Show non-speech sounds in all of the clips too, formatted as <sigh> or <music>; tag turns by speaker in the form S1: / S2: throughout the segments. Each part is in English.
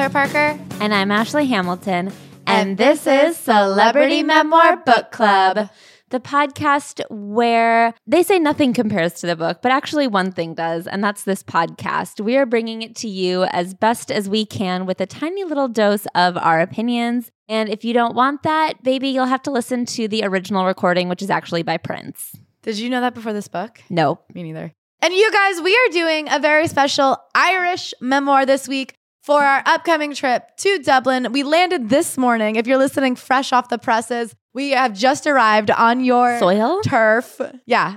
S1: Claire Parker.
S2: And I'm Ashley Hamilton. And, and this is Celebrity Memoir Book Club, the podcast where they say nothing compares to the book, but actually one thing does, and that's this podcast. We are bringing it to you as best as we can with a tiny little dose of our opinions. And if you don't want that, baby, you'll have to listen to the original recording, which is actually by Prince.
S1: Did you know that before this book?
S2: No.
S1: Me neither. And you guys, we are doing a very special Irish memoir this week for our upcoming trip to Dublin. We landed this morning. If you're listening fresh off the presses, we have just arrived on your
S2: soil
S1: turf. Yeah,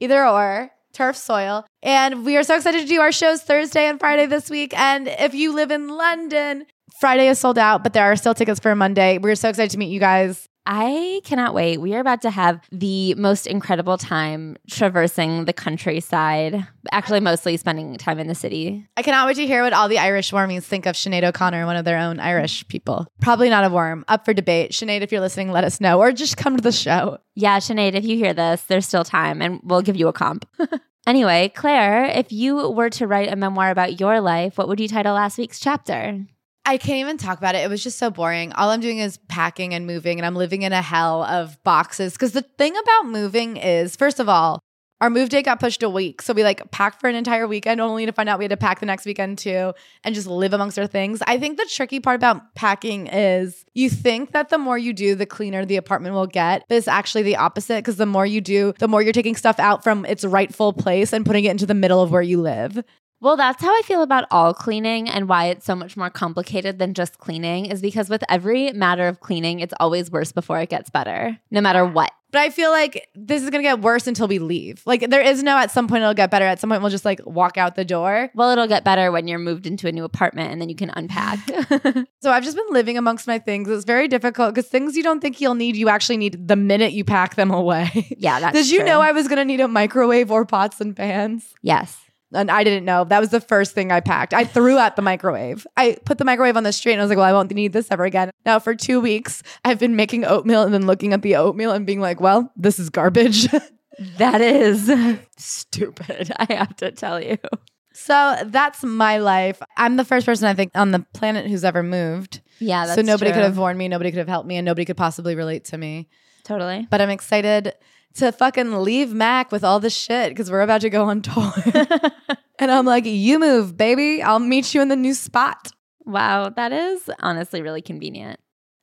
S1: either or turf soil. And we are so excited to do our shows Thursday and Friday this week. And if you live in London, Friday is sold out, but there are still tickets for Monday. We're so excited to meet you guys.
S2: I cannot wait. We are about to have the most incredible time traversing the countryside, actually, mostly spending time in the city.
S1: I cannot wait to hear what all the Irish warmies think of Sinead O'Connor, one of their own Irish people. Probably not a worm. Up for debate. Sinead, if you're listening, let us know or just come to the show.
S2: Yeah, Sinead, if you hear this, there's still time and we'll give you a comp. <laughs> anyway, Claire, if you were to write a memoir about your life, what would you title last week's chapter?
S1: I can't even talk about it. It was just so boring. All I'm doing is packing and moving, and I'm living in a hell of boxes. Because the thing about moving is, first of all, our move date got pushed a week. So we like packed for an entire weekend, only to find out we had to pack the next weekend too and just live amongst our things. I think the tricky part about packing is you think that the more you do, the cleaner the apartment will get. But it's actually the opposite because the more you do, the more you're taking stuff out from its rightful place and putting it into the middle of where you live.
S2: Well, that's how I feel about all cleaning and why it's so much more complicated than just cleaning is because with every matter of cleaning, it's always worse before it gets better, no matter what.
S1: But I feel like this is going to get worse until we leave. Like there is no at some point it'll get better. At some point we'll just like walk out the door.
S2: Well, it'll get better when you're moved into a new apartment and then you can unpack. <laughs>
S1: so I've just been living amongst my things. It's very difficult because things you don't think you'll need, you actually need the minute you pack them away.
S2: Yeah, that's <laughs>
S1: Did you
S2: true.
S1: know I was going to need a microwave or pots and pans?
S2: Yes
S1: and I didn't know. That was the first thing I packed. I threw out the microwave. I put the microwave on the street and I was like, well, I won't need this ever again. Now, for two weeks, I've been making oatmeal and then looking at the oatmeal and being like, well, this is garbage. <laughs>
S2: that is stupid. I have to tell you.
S1: So that's my life. I'm the first person I think on the planet who's ever moved.
S2: Yeah,
S1: so nobody
S2: true.
S1: could have warned me, nobody could have helped me, and nobody could possibly relate to me.
S2: Totally.
S1: But I'm excited to fucking leave Mac with all this shit because we're about to go on tour. <laughs> and I'm like, you move, baby. I'll meet you in the new spot.
S2: Wow, that is honestly really convenient.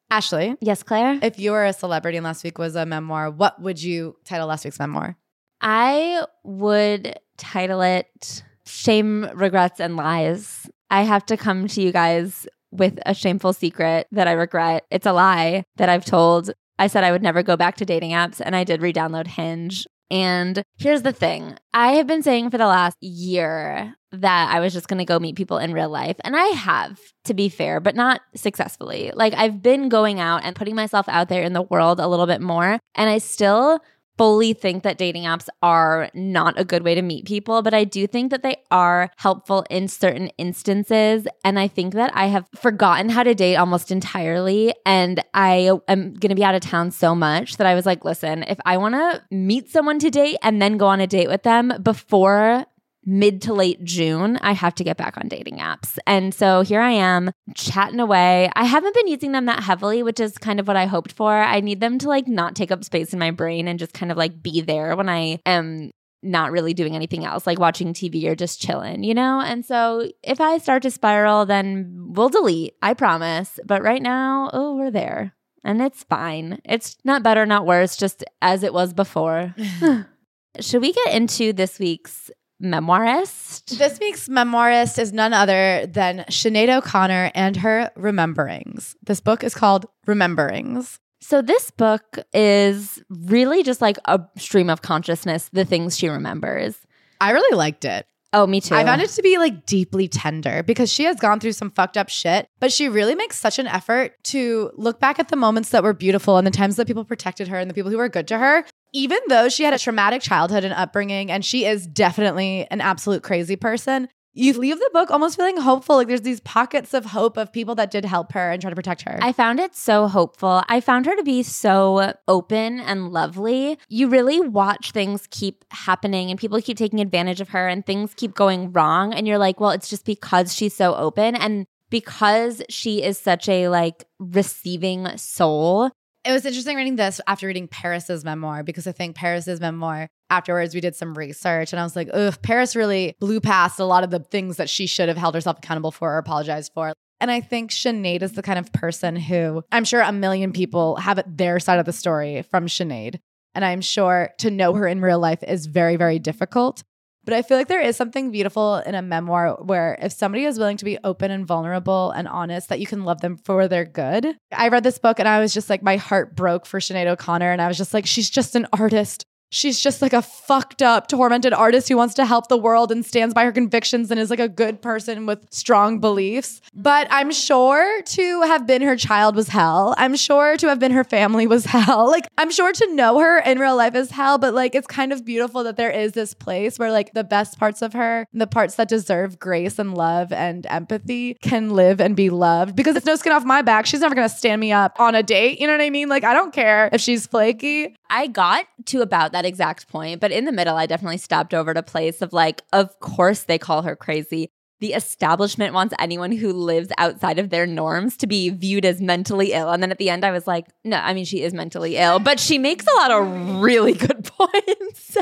S1: Ashley.
S2: Yes, Claire.
S1: If you were a celebrity and last week was a memoir, what would you title last week's memoir?
S2: I would title it Shame, Regrets, and Lies. I have to come to you guys with a shameful secret that I regret. It's a lie that I've told I said I would never go back to dating apps, and I did re download Hinge. And here's the thing I have been saying for the last year that I was just going to go meet people in real life. And I have, to be fair, but not successfully. Like I've been going out and putting myself out there in the world a little bit more. And I still fully think that dating apps are not a good way to meet people, but I do think that they are helpful in certain instances. And I think that I have forgotten how to date almost entirely. And I am going to be out of town so much that I was like, listen, if I want to meet someone to date and then go on a date with them before mid to late June, I have to get back on dating apps. And so here I am chatting away. I haven't been using them that heavily, which is kind of what I hoped for. I need them to like not take up space in my brain and just kind of like be there when I am not really doing anything else, like watching TV or just chilling, you know? And so if I start to spiral, then we'll delete, I promise. But right now, oh, we're there. And it's fine. It's not better, not worse, just as it was before. <laughs> <sighs> Should we get into this week's memoirist.
S1: This week's memoirist is none other than Sinead O'Connor and her Rememberings. This book is called Rememberings.
S2: So, this book is really just like a stream of consciousness, the things she remembers.
S1: I really liked it.
S2: Oh, me too.
S1: I found it to be like deeply tender because she has gone through some fucked up shit, but she really makes such an effort to look back at the moments that were beautiful and the times that people protected her and the people who were good to her. Even though she had a traumatic childhood and upbringing, and she is definitely an absolute crazy person, you leave the book almost feeling hopeful. Like there's these pockets of hope of people that did help her and try to protect her.
S2: I found it so hopeful. I found her to be so open and lovely. You really watch things keep happening and people keep taking advantage of her and things keep going wrong. And you're like, well, it's just because she's so open. And because she is such a like receiving soul.
S1: It was interesting reading this after reading Paris's memoir because I think Paris's memoir afterwards we did some research and I was like, ugh, Paris really blew past a lot of the things that she should have held herself accountable for or apologized for. And I think Sinead is the kind of person who I'm sure a million people have their side of the story from Sinead. And I'm sure to know her in real life is very, very difficult. But I feel like there is something beautiful in a memoir where if somebody is willing to be open and vulnerable and honest, that you can love them for their good. I read this book and I was just like, my heart broke for Sinead O'Connor. And I was just like, she's just an artist she's just like a fucked up, tormented artist who wants to help the world and stands by her convictions and is like a good person with strong beliefs. But I'm sure to have been her child was hell. I'm sure to have been her family was <laughs> hell. Like, I'm sure to know her in real life is hell, but like, it's kind of beautiful that there is this place where like the best parts of her, the parts that deserve grace and love and empathy, can live and be loved because it's no skin off my back. She's never gonna stand me up on a date. You know what I mean? Like, I don't care if she's flaky.
S2: I got to about that exact point, but in the middle, I definitely stopped over to place of like, of course they call her crazy. The establishment wants anyone who lives outside of their norms to be viewed as mentally ill. And then at the end, I was like, no, I mean, she is mentally ill, but she makes a lot of really good <laughs> points.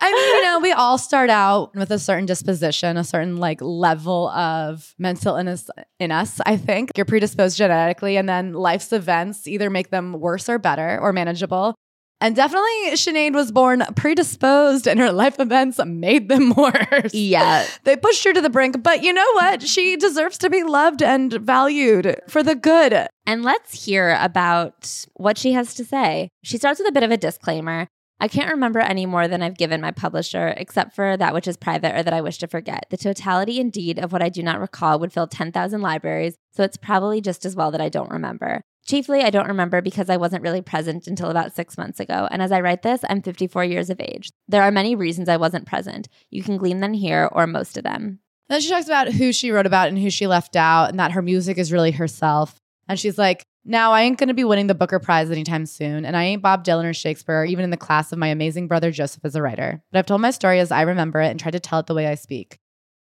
S1: I mean, you know, we all start out with a certain disposition, a certain like level of mental illness in us. I think you're predisposed genetically, and then life's events either make them worse or better or manageable. And definitely, Sinead was born predisposed, and her life events made them <laughs> worse.
S2: Yeah.
S1: They pushed her to the brink. But you know what? She deserves to be loved and valued for the good.
S2: And let's hear about what she has to say. She starts with a bit of a disclaimer. I can't remember any more than I've given my publisher, except for that which is private or that I wish to forget. The totality, indeed, of what I do not recall would fill 10,000 libraries, so it's probably just as well that I don't remember. Chiefly, I don't remember because I wasn't really present until about six months ago. And as I write this, I'm 54 years of age. There are many reasons I wasn't present. You can glean them here or most of them.
S1: Then she talks about who she wrote about and who she left out, and that her music is really herself. And she's like, now I ain't going to be winning the Booker Prize anytime soon, and I ain't Bob Dylan or Shakespeare, or even in the class of my amazing brother Joseph as a writer. But I've told my story as I remember it and tried to tell it the way I speak.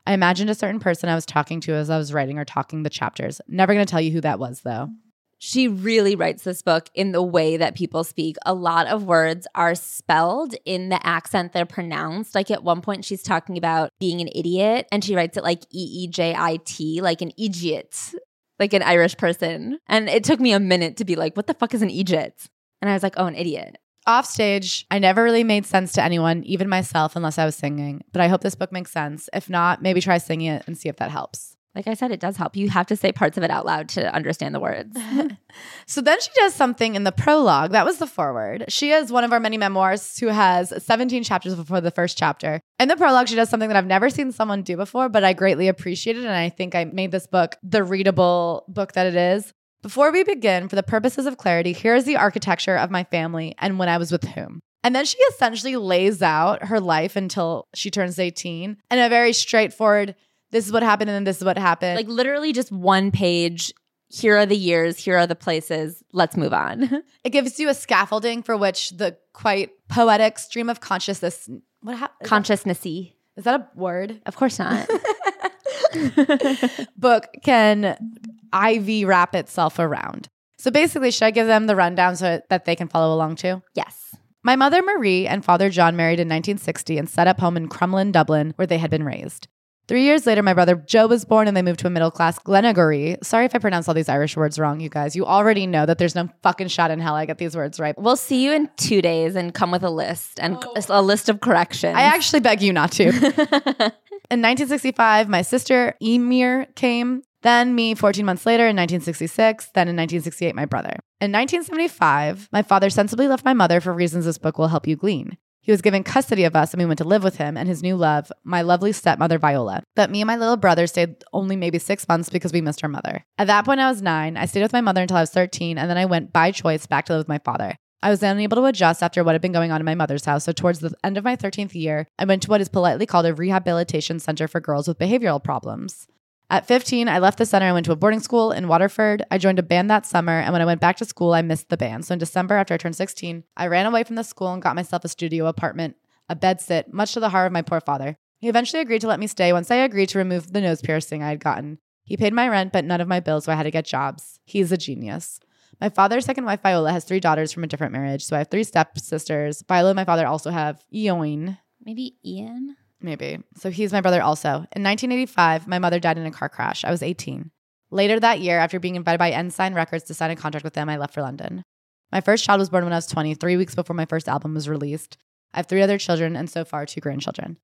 S1: I imagined a certain person I was talking to as I was writing or talking the chapters. Never going to tell you who that was, though
S2: she really writes this book in the way that people speak. A lot of words are spelled in the accent they're pronounced. Like at one point, she's talking about being an idiot and she writes it like E E J I T, like an idiot, like an Irish person. And it took me a minute to be like, what the fuck is an Egypt? And I was like, oh, an idiot.
S1: Off stage, I never really made sense to anyone, even myself, unless I was singing. But I hope this book makes sense. If not, maybe try singing it and see if that helps.
S2: Like I said, it does help. You have to say parts of it out loud to understand the words. <laughs>
S1: so then she does something in the prologue. That was the foreword. She is one of our many memoirs who has 17 chapters before the first chapter. In the prologue, she does something that I've never seen someone do before, but I greatly appreciated. And I think I made this book the readable book that it is. Before we begin, for the purposes of clarity, here is the architecture of my family and when I was with whom. And then she essentially lays out her life until she turns 18 in a very straightforward this is what happened and then this is what happened.
S2: Like literally just one page. Here are the years, here are the places. Let's move on. <laughs>
S1: it gives you a scaffolding for which the quite poetic stream of consciousness
S2: what ha- consciousnessy.
S1: Is that a word?
S2: Of course not. <laughs> <laughs>
S1: book can IV wrap itself around. So basically, should I give them the rundown so that they can follow along too?
S2: Yes.
S1: My mother Marie and father John married in 1960 and set up home in Crumlin, Dublin, where they had been raised. Three years later, my brother Joe was born and they moved to a middle class Glenageary. Sorry if I pronounce all these Irish words wrong, you guys. You already know that there's no fucking shot in hell I get these words right.
S2: We'll see you in two days and come with a list and oh. a list of corrections.
S1: I actually beg you not to. <laughs> in 1965, my sister Emer came. Then me 14 months later in 1966. Then in 1968, my brother. In 1975, my father sensibly left my mother for reasons this book will help you glean. He was given custody of us and we went to live with him and his new love, my lovely stepmother Viola. But me and my little brother stayed only maybe six months because we missed our mother. At that point, I was nine. I stayed with my mother until I was 13, and then I went by choice back to live with my father. I was unable to adjust after what had been going on in my mother's house. So, towards the end of my 13th year, I went to what is politely called a rehabilitation center for girls with behavioral problems. At 15, I left the center and went to a boarding school in Waterford. I joined a band that summer, and when I went back to school, I missed the band. So in December, after I turned 16, I ran away from the school and got myself a studio apartment, a bed sit, much to the horror of my poor father. He eventually agreed to let me stay once I agreed to remove the nose piercing I had gotten. He paid my rent, but none of my bills, so I had to get jobs. He's a genius. My father's second wife, Viola, has three daughters from a different marriage. So I have three stepsisters. Viola and my father also have Eoin,
S2: Maybe Ian?
S1: Maybe. So he's my brother also. In 1985, my mother died in a car crash. I was 18. Later that year, after being invited by Ensign Records to sign a contract with them, I left for London. My first child was born when I was 20, three weeks before my first album was released. I have three other children and so far two grandchildren.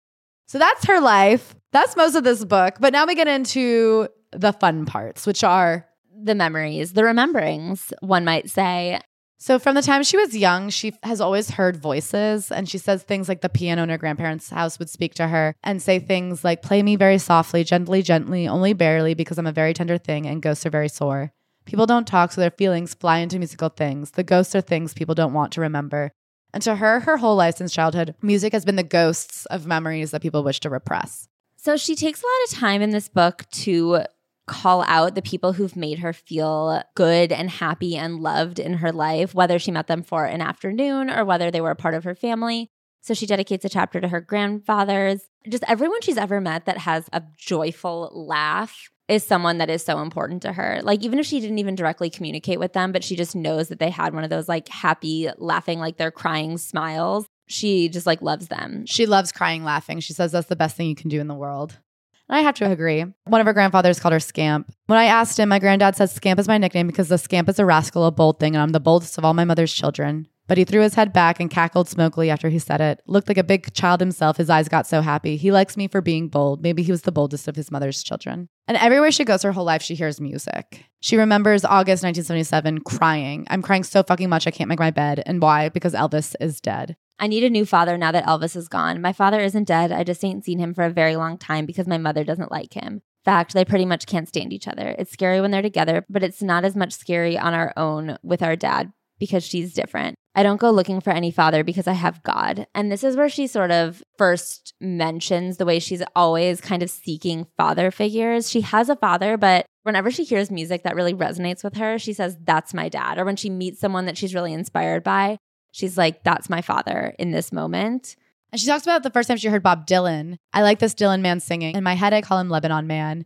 S1: So that's her life. That's most of this book. But now we get into the fun parts, which are
S2: The memories, the rememberings, one might say.
S1: So from the time she was young, she has always heard voices and she says things like the piano in her grandparents' house would speak to her and say things like, Play me very softly, gently, gently, only barely, because I'm a very tender thing and ghosts are very sore. People don't talk, so their feelings fly into musical things. The ghosts are things people don't want to remember. And to her, her whole life since childhood, music has been the ghosts of memories that people wish to repress.
S2: So she takes a lot of time in this book to call out the people who've made her feel good and happy and loved in her life, whether she met them for an afternoon or whether they were a part of her family. So she dedicates a chapter to her grandfathers. Just everyone she's ever met that has a joyful laugh is someone that is so important to her. Like even if she didn't even directly communicate with them, but she just knows that they had one of those like happy laughing like they're crying smiles. She just like loves them.
S1: She loves crying, laughing. She says that's the best thing you can do in the world. And I have to agree. One of her grandfathers called her Scamp. When I asked him, my granddad said Scamp is my nickname because the scamp is a rascal, a bold thing, and I'm the boldest of all my mother's children. But he threw his head back and cackled smokily after he said it. Looked like a big child himself. His eyes got so happy. He likes me for being bold. Maybe he was the boldest of his mother's children. And everywhere she goes her whole life, she hears music. She remembers August 1977 crying. I'm crying so fucking much I can't make my bed. And why? Because Elvis is dead.
S2: I need a new father now that Elvis is gone. My father isn't dead. I just ain't seen him for a very long time because my mother doesn't like him. Fact, they pretty much can't stand each other. It's scary when they're together, but it's not as much scary on our own with our dad because she's different. I don't go looking for any father because I have God. And this is where she sort of first mentions the way she's always kind of seeking father figures. She has a father, but whenever she hears music that really resonates with her, she says, That's my dad. Or when she meets someone that she's really inspired by, she's like, That's my father in this moment.
S1: And she talks about the first time she heard Bob Dylan. I like this Dylan man singing. In my head, I call him Lebanon Man.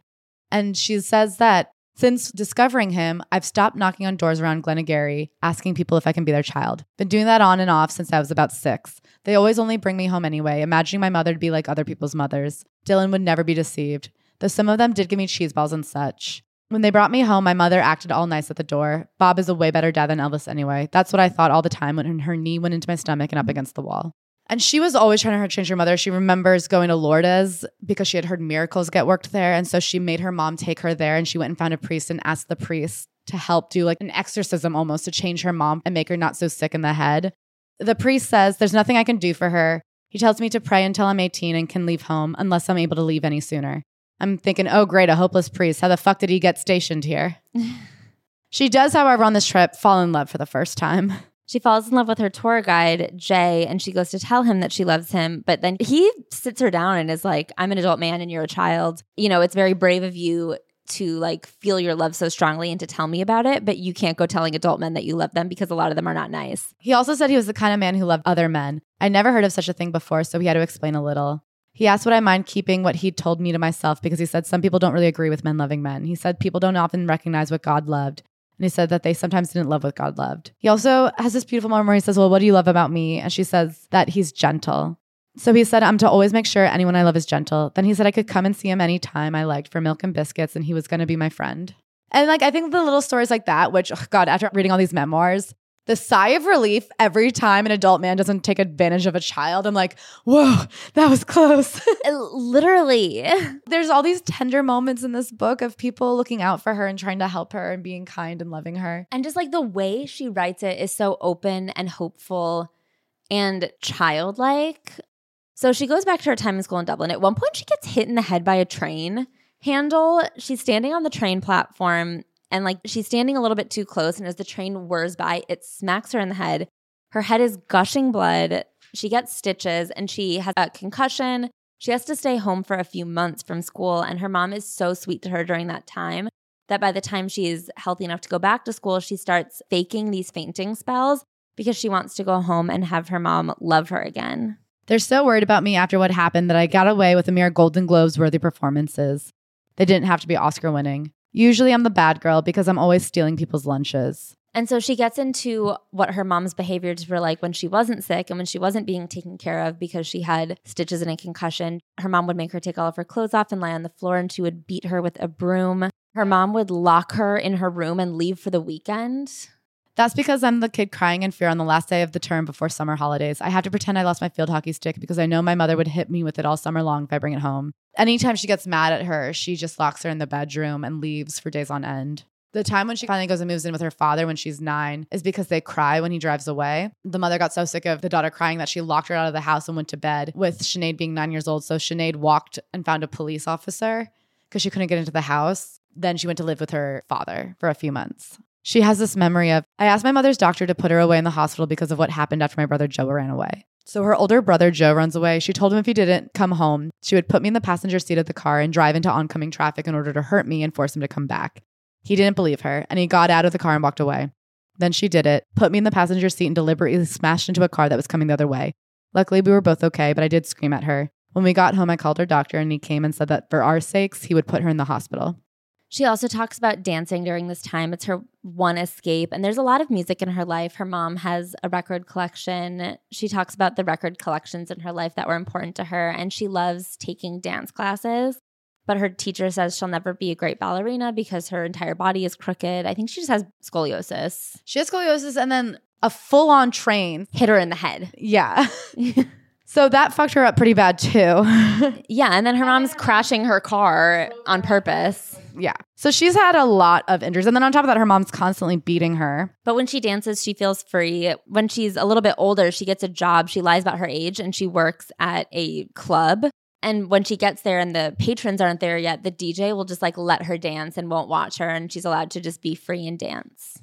S1: And she says that since discovering him, I've stopped knocking on doors around Glenageary, asking people if I can be their child. Been doing that on and off since I was about six. They always only bring me home anyway, imagining my mother to be like other people's mothers. Dylan would never be deceived, though some of them did give me cheese balls and such. When they brought me home, my mother acted all nice at the door. Bob is a way better dad than Elvis anyway. That's what I thought all the time when her knee went into my stomach and up against the wall. And she was always trying to change her mother. She remembers going to Lourdes because she had heard miracles get worked there. And so she made her mom take her there and she went and found a priest and asked the priest to help do like an exorcism almost to change her mom and make her not so sick in the head. The priest says, There's nothing I can do for her. He tells me to pray until I'm 18 and can leave home unless I'm able to leave any sooner. I'm thinking, oh, great, a hopeless priest. How the fuck did he get stationed here? <laughs> she does, however, on this trip fall in love for the first time.
S2: She falls in love with her tour guide, Jay, and she goes to tell him that she loves him. But then he sits her down and is like, I'm an adult man and you're a child. You know, it's very brave of you to like feel your love so strongly and to tell me about it, but you can't go telling adult men that you love them because a lot of them are not nice.
S1: He also said he was the kind of man who loved other men. I never heard of such a thing before, so he had to explain a little. He asked would I mind keeping what he'd told me to myself because he said some people don't really agree with men loving men. He said people don't often recognize what God loved. And he said that they sometimes didn't love what God loved. He also has this beautiful moment where he says, Well, what do you love about me? And she says that he's gentle. So he said, I'm to always make sure anyone I love is gentle. Then he said I could come and see him anytime I liked for milk and biscuits, and he was going to be my friend. And like, I think the little stories like that, which, oh God, after reading all these memoirs, the sigh of relief every time an adult man doesn't take advantage of a child, I'm like, whoa, that was close. <laughs>
S2: Uh, literally.
S1: There's all these tender moments in this book of people looking out for her and trying to help her and being kind and loving her.
S2: And just like the way she writes it is so open and hopeful and childlike. So she goes back to her time in school in Dublin. At one point, she gets hit in the head by a train handle. She's standing on the train platform and like she's standing a little bit too close. And as the train whirs by, it smacks her in the head. Her head is gushing blood. She gets stitches and she has a concussion. She has to stay home for a few months from school. And her mom is so sweet to her during that time that by the time she's healthy enough to go back to school, she starts faking these fainting spells because she wants to go home and have her mom love her again.
S1: They're so worried about me after what happened that I got away with a mere Golden Globes worthy performances. They didn't have to be Oscar winning. Usually I'm the bad girl because I'm always stealing people's lunches.
S2: And so she gets into what her mom's behaviors were like when she wasn't sick and when she wasn't being taken care of because she had stitches and a concussion. Her mom would make her take all of her clothes off and lie on the floor, and she would beat her with a broom. Her mom would lock her in her room and leave for the weekend.
S1: That's because I'm the kid crying in fear on the last day of the term before summer holidays. I have to pretend I lost my field hockey stick because I know my mother would hit me with it all summer long if I bring it home. Anytime she gets mad at her, she just locks her in the bedroom and leaves for days on end. The time when she finally goes and moves in with her father when she's nine is because they cry when he drives away. The mother got so sick of the daughter crying that she locked her out of the house and went to bed with Sinead being nine years old. So Sinead walked and found a police officer because she couldn't get into the house. Then she went to live with her father for a few months. She has this memory of I asked my mother's doctor to put her away in the hospital because of what happened after my brother Joe ran away. So her older brother Joe runs away. She told him if he didn't come home, she would put me in the passenger seat of the car and drive into oncoming traffic in order to hurt me and force him to come back. He didn't believe her, and he got out of the car and walked away. Then she did it, put me in the passenger seat and deliberately smashed into a car that was coming the other way. Luckily, we were both okay, but I did scream at her. When we got home, I called her doctor, and he came and said that for our sakes, he would put her in the hospital.
S2: She also talks about dancing during this time. It's her one escape. And there's a lot of music in her life. Her mom has a record collection. She talks about the record collections in her life that were important to her. And she loves taking dance classes. But her teacher says she'll never be a great ballerina because her entire body is crooked. I think she just has scoliosis.
S1: She has scoliosis and then a full on train.
S2: Hit her in the head.
S1: Yeah. <laughs> so that fucked her up pretty bad too. <laughs>
S2: yeah. And then her mom's crashing her car on purpose.
S1: yeah. So she's had a lot of injuries. And then on top of that, her mom's constantly beating her.
S2: But when she dances, she feels free. When she's a little bit older, she gets a job. She lies about her age and she works at a club. And when she gets there and the patrons aren't there yet, the DJ will just like let her dance and won't watch her. And she's allowed to just be free and dance.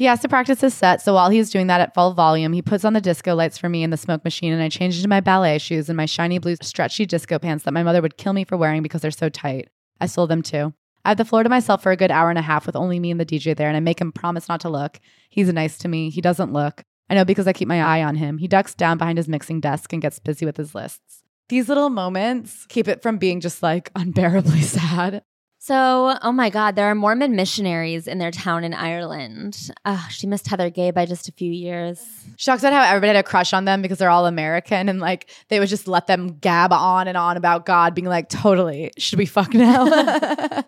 S1: He has to practice his set. So while he's doing that at full volume, he puts on the disco lights for me and the smoke machine. And I change into my ballet shoes and my shiny blue stretchy disco pants that my mother would kill me for wearing because they're so tight. I stole them too. I have the floor to myself for a good hour and a half with only me and the DJ there, and I make him promise not to look. He's nice to me. He doesn't look. I know because I keep my eye on him. He ducks down behind his mixing desk and gets busy with his lists. These little moments keep it from being just like <laughs> unbearably sad.
S2: So, oh my God, there are Mormon missionaries in their town in Ireland. Uh, she missed Heather Gay by just a few years.
S1: She talks about how everybody had a crush on them because they're all American and like they would just let them gab on and on about God, being like, totally, should we fuck now? <laughs>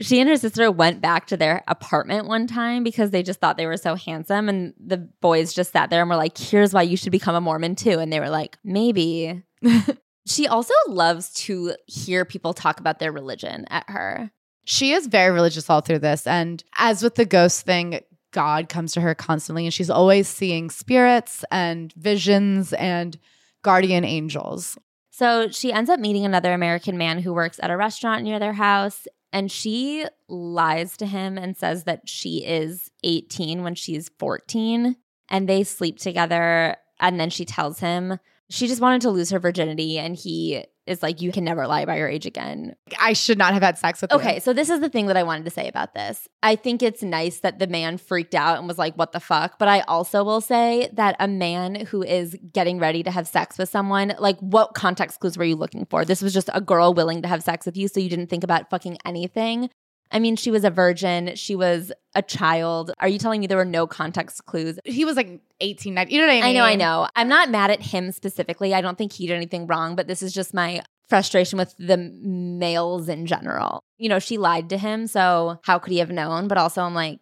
S2: she and her sister went back to their apartment one time because they just thought they were so handsome. And the boys just sat there and were like, here's why you should become a Mormon too. And they were like, maybe. <laughs> she also loves to hear people talk about their religion at her.
S1: she is very religious all through this. And as with the ghost thing, God comes to her constantly and she's always seeing spirits and visions and guardian angels.
S2: So she ends up meeting another American man who works at a restaurant near their house. And she lies to him and says that she is 18 when she's 14. And they sleep together. And then she tells him she just wanted to lose her virginity. And he is like, You can never lie about your age again.
S1: I should not have had sex with
S2: Okay,
S1: you.
S2: so this is the thing that I wanted to say about this. I think it's nice that the man freaked out and was like, what the fuck? But I also will say that a man who is getting ready to have sex with someone, like, what context clues were you looking for? This was just a girl willing to have sex with you, so you didn't think about fucking anything. I mean, she was a virgin, she was a child. Are you telling me there were no context clues?
S1: He was like 18, 19. You know what I mean?
S2: I know, I know. I'm not mad at him specifically. I don't think he did anything wrong, but this is just my frustration with the males in general. You know, she lied to him, so how could he have known? But also, I'm like,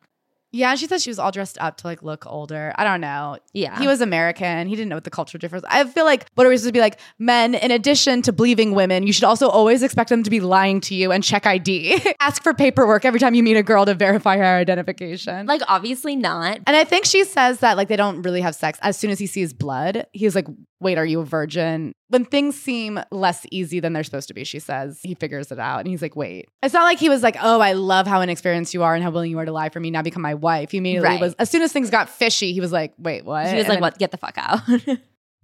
S1: Yeah, she said she was all dressed up to like look older. I don't know.
S2: yeah.
S1: He was American. He didn't know what the culture difference. I feel like what are we supposed to be like? Men, in addition to believing women, you should also always expect them to be lying to you and check ID. <laughs> Ask for paperwork every time you meet a girl to verify her identification.
S2: like, obviously not.
S1: and I think she says that like they don't really have sex. As soon as he sees blood, he's like, "Wait, are you a virgin?" When things seem less easy than they're supposed to be, she says he figures it out, and he's like, "Wait." It's not like he was like, "Oh, I love how inexperienced you are and how willing you are to lie for me. Now become my wife." He immediately
S2: Right.
S1: was. As soon as things got fishy, he was like, "Wait, what?"
S2: She was
S1: And
S2: like,
S1: then-
S2: what? Get the fuck out. <laughs>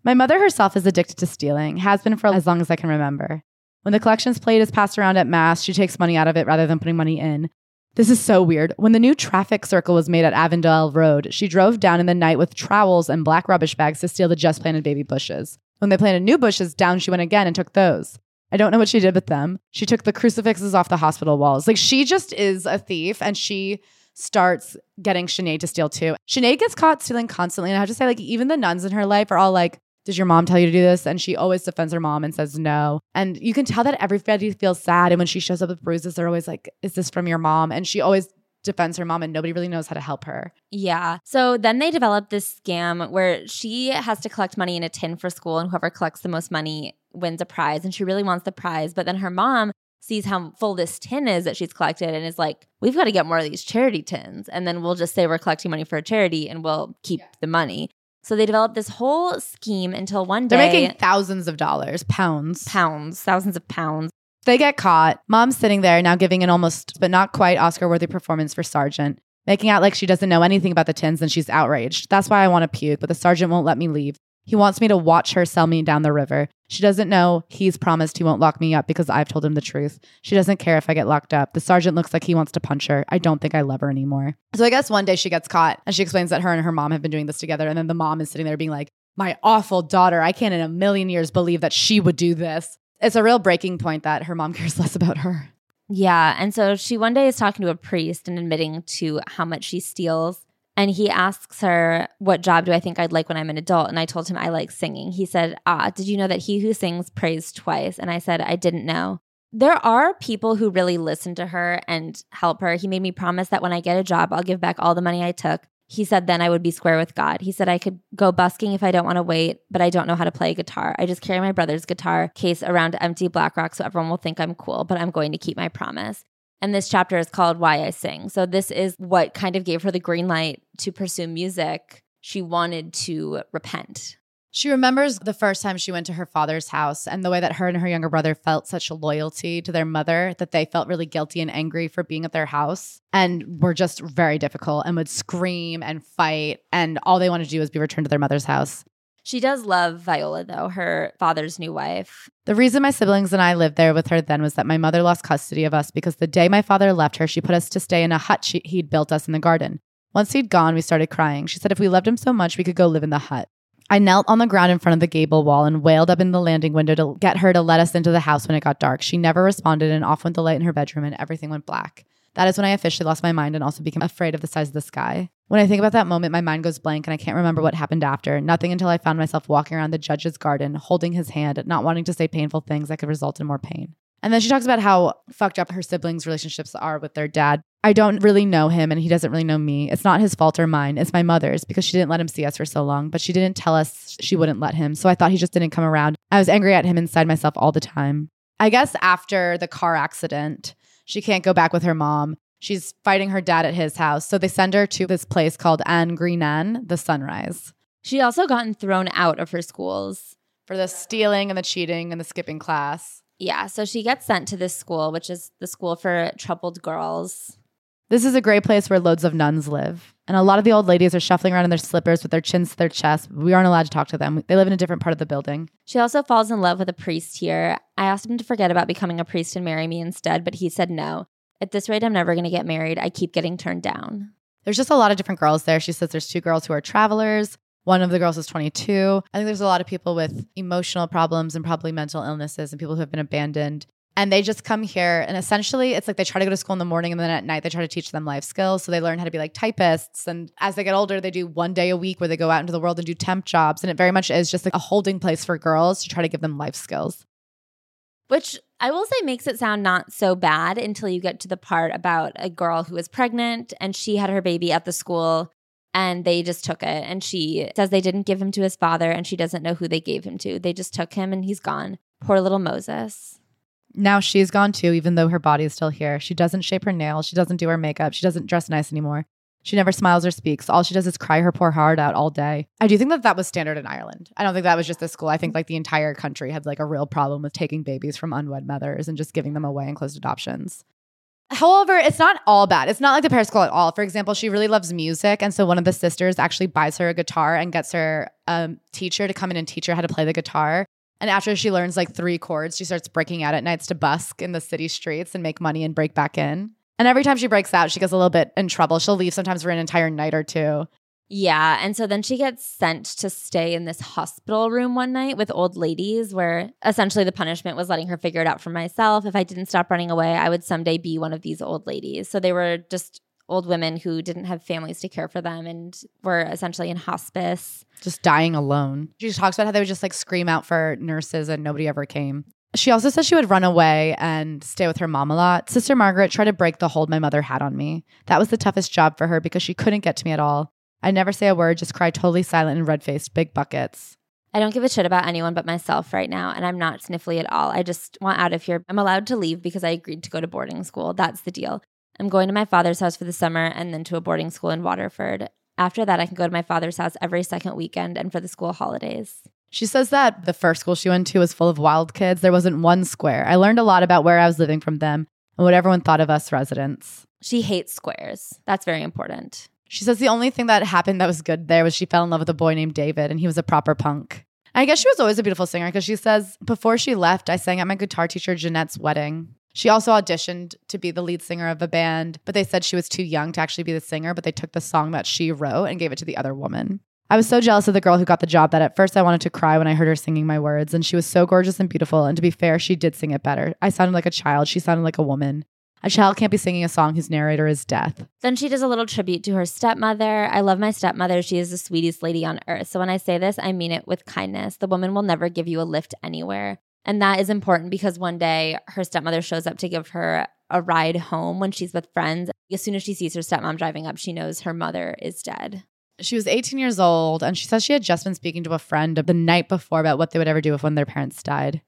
S1: my mother herself is addicted to stealing, has been for as long as I can remember. When the collections plate is passed around at Mass, she takes money out of it rather than putting money in. This is so weird. When the new traffic circle was made at Avondale Road, she drove down in the night with trowels and black rubbish bags to steal the just planted baby bushes. When they planted new bushes, down she went again and took those. I don't know what she did with them. She took the crucifixes off the hospital walls. Like she just is a thief and she starts getting Sinead to steal too. Sinead gets caught stealing constantly. And I have to say, like, even the nuns in her life are all like, does your mom tell you to do this? And she always defends her mom and says no. And you can tell that everybody feels sad. And when she shows up with bruises, they're always like, is this from your mom? And she always defends her mom and nobody really knows how to help her.
S2: Yeah. So then they develop this scam where she has to collect money in a tin for school and whoever collects the most money wins a prize and she really wants the prize. But then her mom sees how full this tin is that she's collected and is like, we've got to get more of these charity tins. And then we'll just say we're collecting money for a charity and we'll keep yeah. the money. So they developed this whole scheme until one day
S1: they're making thousands of dollars, pounds,
S2: pounds, thousands of pounds.
S1: They get caught. Mom's sitting there now giving an almost, but not quite Oscar worthy performance for Sergeant, making out like she doesn't know anything about the tins and she's outraged. That's why I want to puke, but the sergeant won't let me leave. He wants me to watch her sell me down the river. She doesn't know he's promised he won't lock me up because I've told him the truth. She doesn't care if I get locked up. The sergeant looks like he wants to punch her. I don't think I love her anymore. So I guess one day she gets caught and she explains that her and her mom have been doing this together. And then the mom is sitting there being like, my awful daughter, I can't in a million years believe that she would do this. It's a real breaking point that her mom <laughs> cares less about her.
S2: Yeah. And so she one day is talking to a priest and admitting to how much she steals. And he asks her, What job do I think I'd like when I'm an adult? And I told him I like singing. He said, Ah, did you know that he who sings prays twice? And I said, I didn't know. There are people who really listen to her and help her. He made me promise that when I get a job, I'll give back all the money I took. He said then I would be square with God. He said I could go busking if I don't want to wait, but I don't know how to play guitar. I just carry my brother's guitar case around empty black rock so everyone will think I'm cool, but I'm going to keep my promise. And this chapter is called Why I Sing. So this is what kind of gave her the green light to pursue music. She wanted to repent.
S1: She remembers the first time she went to her father's house and the way that her and her younger brother felt such loyalty to their mother that they felt really guilty and angry for being at their house and were just very difficult and would scream and fight. And all they wanted to do was be returned to their mother's house.
S2: She does love Viola, though, her father's new wife.
S1: The reason my siblings and I lived there with her then was that my mother lost custody of us because the day my father left her, she put us to stay in a hut she, he'd built us in the garden. Once he'd gone, we started crying. She said if we loved him so much, we could go live in the hut. I knelt on the ground in front of the gable wall and wailed up in the landing window to get her to let us into the house when it got dark. She never responded, and off went the light in her bedroom, and everything went black. That is when I officially lost my mind and also became afraid of the size of the sky. When I think about that moment, my mind goes blank and I can't remember what happened after. Nothing until I found myself walking around the judge's garden, holding his hand, not wanting to say painful things that could result in more pain. And then she talks about how fucked up her siblings' relationships are with their dad. I don't really know him and he doesn't really know me. It's not his fault or mine. It's my mother's because she didn't let him see us for so long, but she didn't tell us she wouldn't let him. So I thought he just didn't come around. I was angry at him inside myself all the time. I guess after the car accident, she can't go back with her mom. She's fighting her dad at his house. So they send her to this place called An Grianán, the Sunrise.
S2: She also gotten thrown out of her schools
S1: for the stealing and the cheating and the skipping class.
S2: Yeah, so she gets sent to this school, which is the school for troubled girls.
S1: This is a great place where loads of nuns live. And a lot of the old ladies are shuffling around in their slippers with their chins to their chest. We aren't allowed to talk to them. They live in a different part of the building.
S2: She also falls in love with a priest here. I asked him to forget about becoming a priest and marry me instead, but he said no. At this rate, I'm never going to get married. I keep getting turned down.
S1: There's just a lot of different girls there. She says there's two girls who are travelers. One of the girls is 22. I think there's a lot of people with emotional problems and probably mental illnesses and people who have been abandoned. And they just come here and essentially it's like they try to go to school in the morning and then at night they try to teach them life skills. So they learn how to be like typists. And as they get older, they do one day a week where they go out into the world and do temp jobs. And it very much is just like a holding place for girls to try to give them life skills.
S2: Which I will say makes it sound not so bad until you get to the part about a girl who was pregnant and she had her baby at the school and they just took it. And she says they didn't give him to his father and she doesn't know who they gave him to. They just took him and he's gone. Poor little Moses.
S1: Now she's gone too, even though her body is still here. She doesn't shape her nails. She doesn't do her makeup. She doesn't dress nice anymore. She never smiles or speaks. All she does is cry her poor heart out all day. I do think that that was standard in Ireland. I don't think that was just the school. I think like the entire country had like a real problem with taking babies from unwed mothers and just giving them away in closed adoptions. However, it's not all bad. It's not like the Paris School at all. For example, she really loves music. And so one of the sisters actually buys her a guitar and gets her um, teacher to come in and teach her how to play the guitar. And after she learns like three chords, she starts breaking out at nights to busk in the city streets and make money and break back in. And every time she breaks out, she gets a little bit in trouble. She'll leave sometimes for an entire night or two.
S2: Yeah. And so then she gets sent to stay in this hospital room one night with old ladies, where essentially the punishment was letting her figure it out for myself. If I didn't stop running away, I would someday be one of these old ladies. So they were just old women who didn't have families to care for them and were essentially in hospice.
S1: Just dying alone. She talks about how they would just like scream out for nurses and nobody ever came. She also says she would run away and stay with her mom a lot. Sister Margaret tried to break the hold my mother had on me. That was the toughest job for her because she couldn't get to me at all. I never say a word, just cry totally silent and red faced, big buckets.
S2: I don't give a shit about anyone but myself right now, and I'm not sniffly at all. I just want out of here. I'm allowed to leave because I agreed to go to boarding school. That's the deal. I'm going to my father's house for the summer and then to a boarding school in Waterford. After that, I can go to my father's house every second weekend and for the school holidays.
S1: She says that the first school she went to was full of wild kids. There wasn't one square. I learned a lot about where I was living from them and what everyone thought of us residents.
S2: She hates squares. That's very important.
S1: She says the only thing that happened that was good there was she fell in love with a boy named David and he was a proper punk. I guess she was always a beautiful singer because she says, before she left, I sang at my guitar teacher Jeanette's wedding. She also auditioned to be the lead singer of a band, but they said she was too young to actually be the singer, but they took the song that she wrote and gave it to the other woman. I was so jealous of the girl who got the job that at first I wanted to cry when I heard her singing my words, and she was so gorgeous and beautiful. And to be fair, she did sing it better. I sounded like a child, she sounded like a woman. A child can't be singing a song whose narrator is death.
S2: Then she does a little tribute to her stepmother. I love my stepmother. She is the sweetest lady on earth. So when I say this, I mean it with kindness. The woman will never give you a lift anywhere. And that is important because one day her stepmother shows up to give her a ride home when she's with friends. As soon as she sees her stepmom driving up, she knows her mother is dead.
S1: She was 18 years old, and she says she had just been speaking to a friend the night before about what they would ever do if one of their parents died.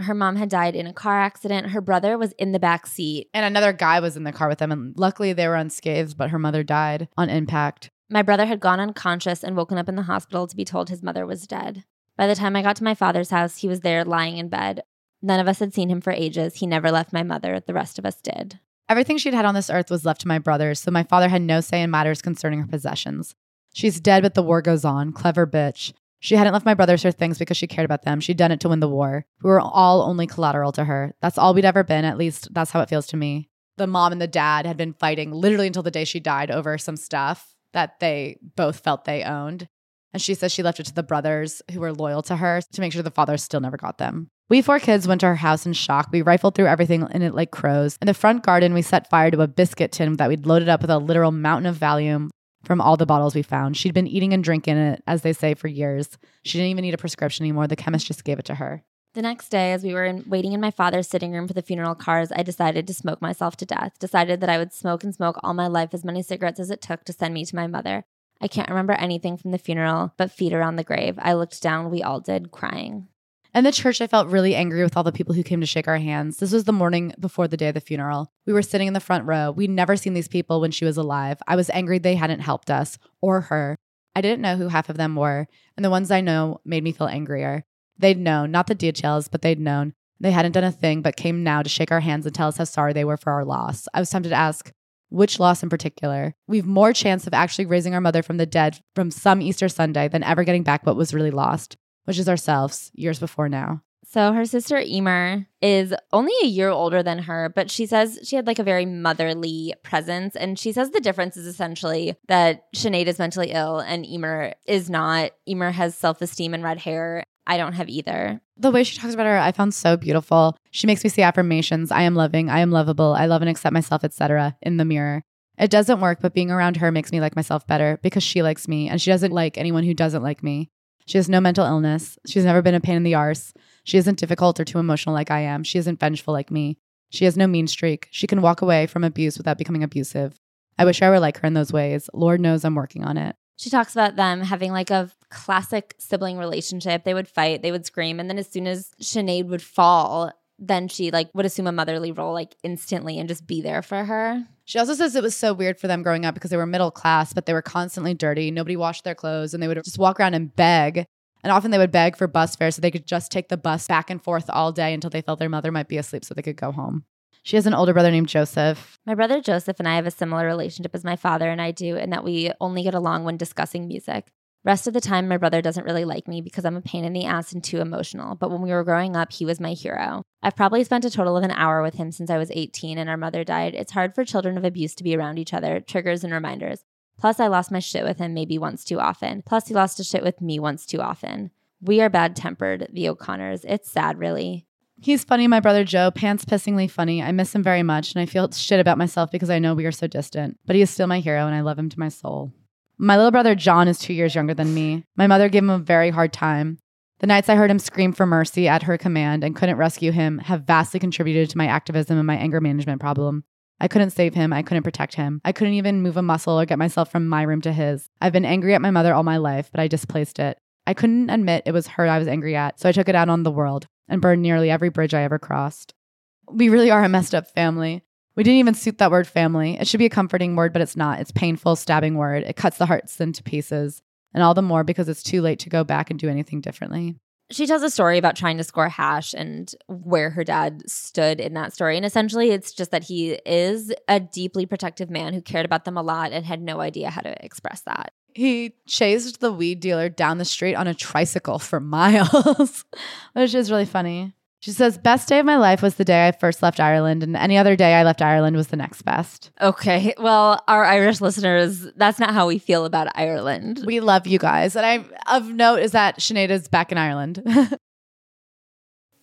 S2: Her mom had died in a car accident. Her brother was in the back seat.
S1: And another guy was in the car with them, and luckily they were unscathed, but her mother died on impact.
S2: My brother had gone unconscious and woken up in the hospital to be told his mother was dead. By the time I got to my father's house, he was there lying in bed. None of us had seen him for ages. He never left my mother. The rest of us did.
S1: Everything she'd had on this earth was left to my brothers, so my father had no say in matters concerning her possessions. She's dead, but the war goes on. Clever bitch. She hadn't left my brothers her things because she cared about them. She'd done it to win the war. We were all only collateral to her. That's all we'd ever been. At least that's how it feels to me. The mom and the dad had been fighting literally until the day she died over some stuff that they both felt they owned. And she says she left it to the brothers who were loyal to her to make sure the father still never got them. We four kids went to her house in shock. We rifled through everything in it like crows. In the front garden, we set fire to a biscuit tin that we'd loaded up with a literal mountain of Valium from all the bottles we found. She'd been eating and drinking it, as they say, for years. She didn't even need a prescription anymore. The chemist just gave it to her.
S2: The next day, as we were in, waiting in my father's sitting room for the funeral cars, I decided to smoke myself to death. Decided that I would smoke and smoke all my life as many cigarettes as it took to send me to my mother. I can't remember anything from the funeral but feet around the grave. I looked down, we all did, crying.
S1: In the church, I felt really angry with all the people who came to shake our hands. This was the morning before the day of the funeral. We were sitting in the front row. We'd never seen these people when she was alive. I was angry they hadn't helped us or her. I didn't know who half of them were, and the ones I know made me feel angrier. They'd known, not the details, but they'd known. They hadn't done a thing, but came now to shake our hands and tell us how sorry they were for our loss. I was tempted to ask, which loss in particular? We've more chance of actually raising our mother from the dead from some Easter Sunday than ever getting back what was really lost which is ourselves, years before now.
S2: So her sister Emer is only a year older than her, but she says she had like a very motherly presence. And she says the difference is essentially that Sinead is mentally ill and Emer is not. Emer has self esteem and red hair. I don't have either.
S1: The way she talks about her, I found so beautiful. She makes me say affirmations. I am loving. I am lovable. I love and accept myself, etc. in the mirror. It doesn't work, but being around her makes me like myself better because she likes me and she doesn't like anyone who doesn't like me. She has no mental illness. She's never been a pain in the arse. She isn't difficult or too emotional like I am. She isn't vengeful like me. She has no mean streak. She can walk away from abuse without becoming abusive. I wish I were like her in those ways. Lord knows I'm working on it.
S2: She talks about them having like a classic sibling relationship. They would fight, they would scream, and then as soon as Sinead would fall, then she like would assume a motherly role like instantly and just be there for her.
S1: She also says it was so weird for them growing up because they were middle class, but they were constantly dirty. Nobody washed their clothes and they would just walk around and beg. And often they would beg for bus fare so they could just take the bus back and forth all day until they felt their mother might be asleep so they could go home. She has an older brother named Joseph.
S2: My brother Joseph and I have a similar relationship as my father and I do, in that we only get along when discussing music. Rest of the time, my brother doesn't really like me because I'm a pain in the ass and too emotional. But when we were growing up, he was my hero. I've probably spent a total of an hour with him since I was 18 and our mother died. It's hard for children of abuse to be around each other, triggers and reminders. Plus, I lost my shit with him maybe once too often. Plus, he lost his shit with me once too often. We are bad tempered, the O'Connors. It's sad, really.
S1: He's funny, my brother Joe, pants pissingly funny. I miss him very much, and I feel shit about myself because I know we are so distant. But he is still my hero, and I love him to my soul. My little brother John is two years younger than me. My mother gave him a very hard time. The nights I heard him scream for mercy at her command and couldn't rescue him have vastly contributed to my activism and my anger management problem. I couldn't save him. I couldn't protect him. I couldn't even move a muscle or get myself from my room to his. I've been angry at my mother all my life, but I displaced it. I couldn't admit it was her I was angry at, so I took it out on the world and burned nearly every bridge I ever crossed. We really are a messed up family. We didn't even suit that word family. It should be a comforting word, but it's not. It's painful, stabbing word. It cuts the hearts into pieces, and all the more because it's too late to go back and do anything differently
S2: she tells a story about trying to score hash and where her dad stood in that story. And essentially, it's just that he is a deeply protective man who cared about them a lot and had no idea how to express that.
S1: He chased the weed dealer down the street on a tricycle for <laughs> miles, which is really funny. She says, Best day of my life was the day I first left Ireland, and any other day I left Ireland was the next best.
S2: Okay. Well, our Irish listeners, that's not how we feel about Ireland.
S1: We love you guys. And I of note is that Sinead is back in Ireland. <laughs>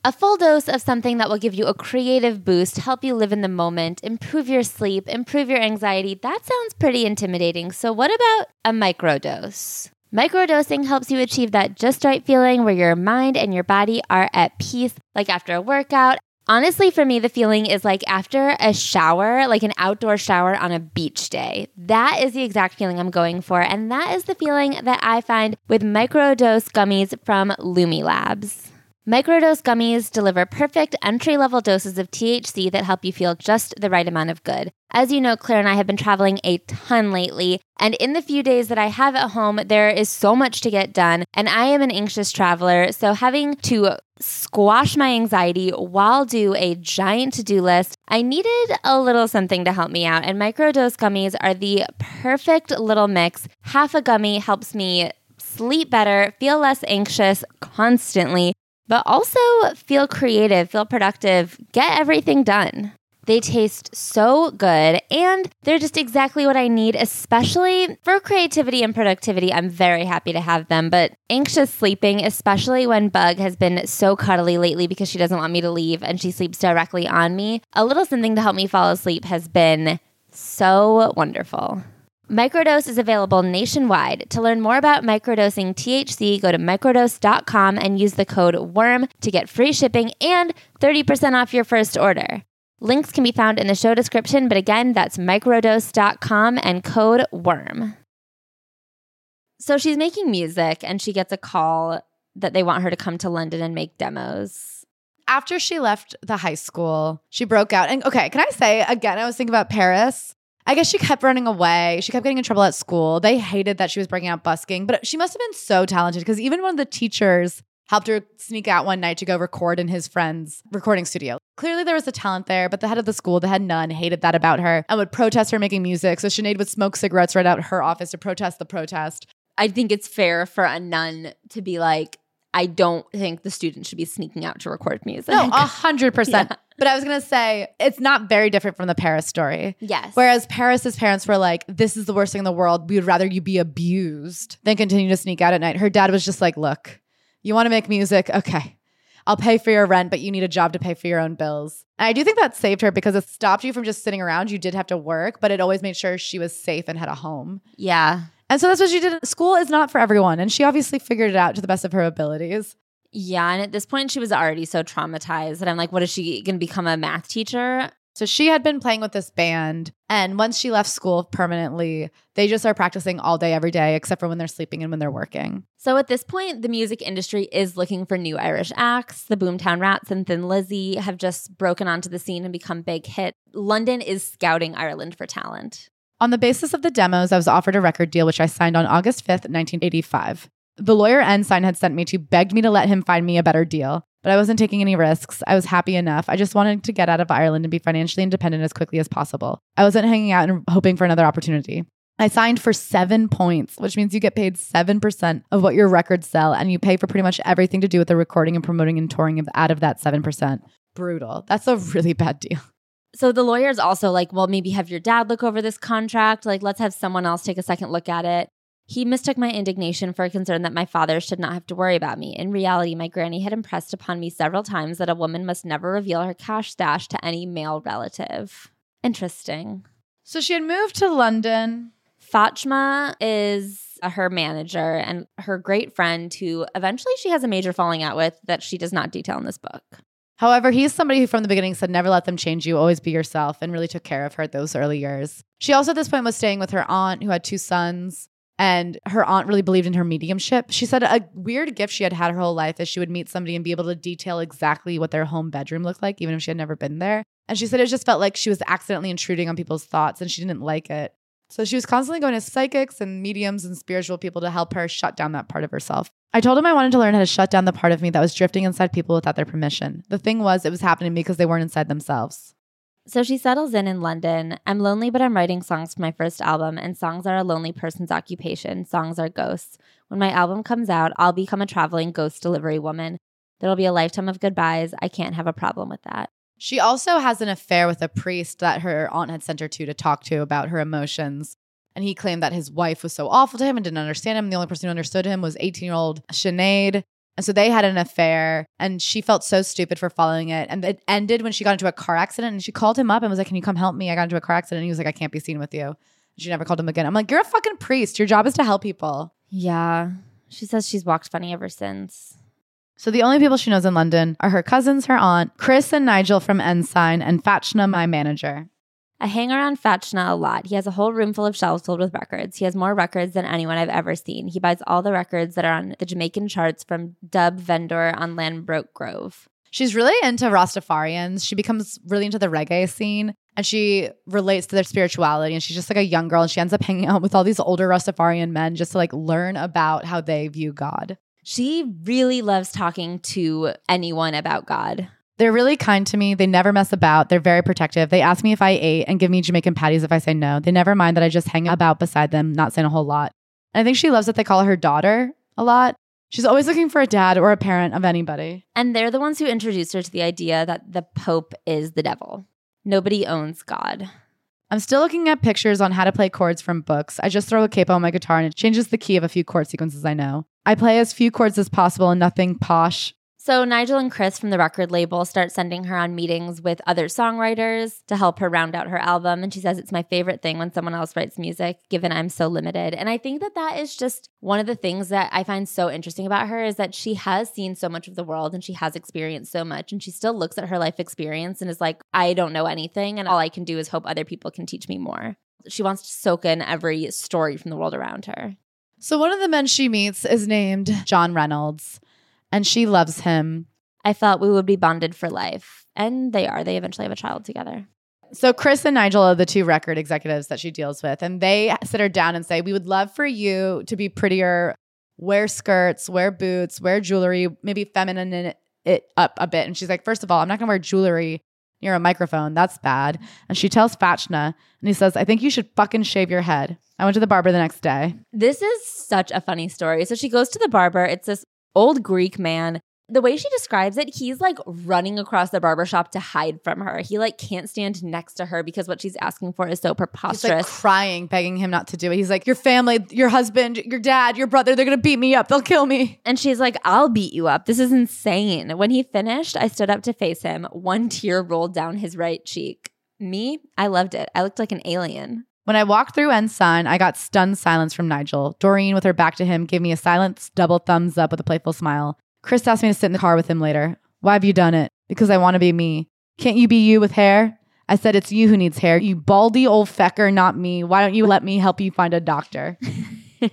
S2: a full dose of something that will give you a creative boost, help you live in the moment, improve your sleep, improve your anxiety. That sounds pretty intimidating. So, what about a microdose? Microdosing helps you achieve that just right feeling where your mind and your body are at peace, like after a workout. Honestly, for me, the feeling is like after a shower, like an outdoor shower on a beach day. That is the exact feeling I'm going for. And that is the feeling that I find with microdose gummies from Lumi Labs. Microdose gummies deliver perfect entry level doses of THC that help you feel just the right amount of good. As you know, Claire and I have been traveling a ton lately, and in the few days that I have at home, there is so much to get done, and I am an anxious traveler, so having to squash my anxiety while do a giant to-do list, I needed a little something to help me out, and microdose gummies are the perfect little mix. Half a gummy helps me sleep better, feel less anxious constantly, but also feel creative, feel productive, get everything done. They taste so good and they're just exactly what I need, especially for creativity and productivity. I'm very happy to have them, but anxious sleeping, especially when Bug has been so cuddly lately because she doesn't want me to leave and she sleeps directly on me, a little something to help me fall asleep has been so wonderful. Microdose is available nationwide. To learn more about microdosing THC, go to microdose.com and use the code WORM to get free shipping and 30% off your first order. Links can be found in the show description, but again, that's microdose.com and code WORM. So she's making music and she gets a call that they want her to come to London and make demos.
S1: After she left the high school, she broke out. And okay, can I say again, I was thinking about Paris. I guess she kept running away. She kept getting in trouble at school. They hated that she was breaking out busking, but she must have been so talented because even one of the teachers helped her sneak out one night to go record in his friend's recording studio. Clearly, there was a talent there, but the head of the school, the head nun, hated that about her and would protest her making music. So Sinead would smoke cigarettes right out her office to protest the protest.
S2: I think it's fair for a nun to be like, I don't think the student should be sneaking out to record music.
S1: No, <laughs> a hundred percent. But I was gonna say it's not very different from the Paris story.
S2: Yes.
S1: Whereas Paris's parents were like, "This is the worst thing in the world. We would rather you be abused than continue to sneak out at night." Her dad was just like, "Look, you want to make music? Okay, I'll pay for your rent, but you need a job to pay for your own bills." And I do think that saved her because it stopped you from just sitting around. You did have to work, but it always made sure she was safe and had a home.
S2: Yeah.
S1: And so that's what she did. School is not for everyone, and she obviously figured it out to the best of her abilities.
S2: Yeah. And at this point, she was already so traumatized that I'm like, what is she going to become a math teacher?
S1: So she had been playing with this band. And once she left school permanently, they just are practicing all day, every day, except for when they're sleeping and when they're working.
S2: So at this point, the music industry is looking for new Irish acts. The Boomtown Rats and Thin Lizzy have just broken onto the scene and become big hits. London is scouting Ireland for talent.
S1: On the basis of the demos, I was offered a record deal, which I signed on August 5th, 1985. The lawyer Ensign had sent me to begged me to let him find me a better deal, but I wasn't taking any risks. I was happy enough. I just wanted to get out of Ireland and be financially independent as quickly as possible. I wasn't hanging out and hoping for another opportunity. I signed for seven points, which means you get paid 7% of what your records sell, and you pay for pretty much everything to do with the recording and promoting and touring out of that 7%. Brutal. That's a really bad deal.
S2: So the lawyer is also like, well, maybe have your dad look over this contract. Like, let's have someone else take a second look at it. He mistook my indignation for a concern that my father should not have to worry about me. In reality, my granny had impressed upon me several times that a woman must never reveal her cash stash to any male relative. Interesting.
S1: So she had moved to London.
S2: Fachtna is uh, her manager and her great friend who eventually she has a major falling out with that she does not detail in this book.
S1: However, he's somebody who from the beginning said, never let them change you, always be yourself, and really took care of her those early years. She also at this point was staying with her aunt who had two sons, and her aunt really believed in her mediumship. She said a weird gift she had had her whole life is she would meet somebody and be able to detail exactly what their home bedroom looked like, even if she had never been there. And she said it just felt like she was accidentally intruding on people's thoughts and she didn't like it. So she was constantly going to psychics and mediums and spiritual people to help her shut down that part of herself. I told him I wanted to learn how to shut down the part of me that was drifting inside people without their permission. The thing was, it was happening because they weren't inside themselves.
S2: So she settles in in London. I'm lonely, but I'm writing songs for my first album, and songs are a lonely person's occupation. Songs are ghosts. When my album comes out, I'll become a traveling ghost delivery woman. There'll be a lifetime of goodbyes. I can't have a problem with that.
S1: She also has an affair with a priest that her aunt had sent her to to talk to about her emotions. And he claimed that his wife was so awful to him and didn't understand him. The only person who understood him was 18 year old Sinead. And so they had an affair and she felt so stupid for following it. And it ended when she got into a car accident and she called him up and was like, Can you come help me? I got into a car accident. And he was like, I can't be seen with you. She never called him again. I'm like, You're a fucking priest. Your job is to help people.
S2: Yeah. She says she's walked funny ever since.
S1: So the only people she knows in London are her cousins, her aunt, Chris and Nigel from Ensign, and Fachtna, my manager.
S2: I hang around Fachtna a lot. He has a whole room full of shelves filled with records. He has more records than anyone I've ever seen. He buys all the records that are on the Jamaican charts from Dub Vendor on Ladbroke Grove.
S1: She's really into Rastafarians. She becomes really into the reggae scene and she relates to their spirituality. And she's just like a young girl and she ends up hanging out with all these older Rastafarian men just to like learn about how they view God.
S2: She really loves talking to anyone about God.
S1: They're really kind to me. They never mess about. They're very protective. They ask me if I ate and give me Jamaican patties if I say no. They never mind that I just hang about beside them, not saying a whole lot. And I think she loves that they call her daughter a lot. She's always looking for a dad or a parent of anybody.
S2: And they're the ones who introduced her to the idea that the Pope is the devil. Nobody owns God.
S1: I'm still looking at pictures on how to play chords from books. I just throw a capo on my guitar and it changes the key of a few chord sequences I know. I play as few chords as possible and nothing posh.
S2: So Nigel and Chris from the record label start sending her on meetings with other songwriters to help her round out her album and she says it's my favorite thing when someone else writes music given I'm so limited. And I think that that is just one of the things that I find so interesting about her is that she has seen so much of the world and she has experienced so much and she still looks at her life experience and is like I don't know anything and all I can do is hope other people can teach me more. She wants to soak in every story from the world around her.
S1: So one of the men she meets is named John Reynolds and she loves him.
S2: I felt we would be bonded for life. And they are. They eventually have a child together.
S1: So Chris and Nigel are the two record executives that she deals with, and they sit her down and say, "We would love for you to be prettier, wear skirts, wear boots, wear jewelry, maybe feminine it, it up a bit." And she's like, first of all, I'm not going to wear jewelry near a microphone. That's bad." And she tells Fachtna, and he says, "I think you should fucking shave your head." I went to the barber the next day.
S2: This is such a funny story. So she goes to the barber. It's this old Greek man. The way she describes it, he's like running across the barbershop to hide from her. He like can't stand next to her because what she's asking for is so preposterous.
S1: He's like crying, begging him not to do it. He's like, Your family, your husband, your dad, your brother, they're gonna beat me up. They'll kill me.
S2: And she's like, I'll beat you up. This is insane. When he finished, I stood up to face him. One tear rolled down his right cheek. Me, I loved it. I looked like an alien.
S1: When I walked through Ensign, I got stunned silence from Nigel. Doreen, with her back to him, gave me a silent double thumbs up with a playful smile. Chris asked me to sit in the car with him later. Why have you done it? Because I want to be me. Can't you be you with hair? I said, It's you who needs hair. You baldy old fecker, not me. Why don't you let me help you find a doctor? <laughs> you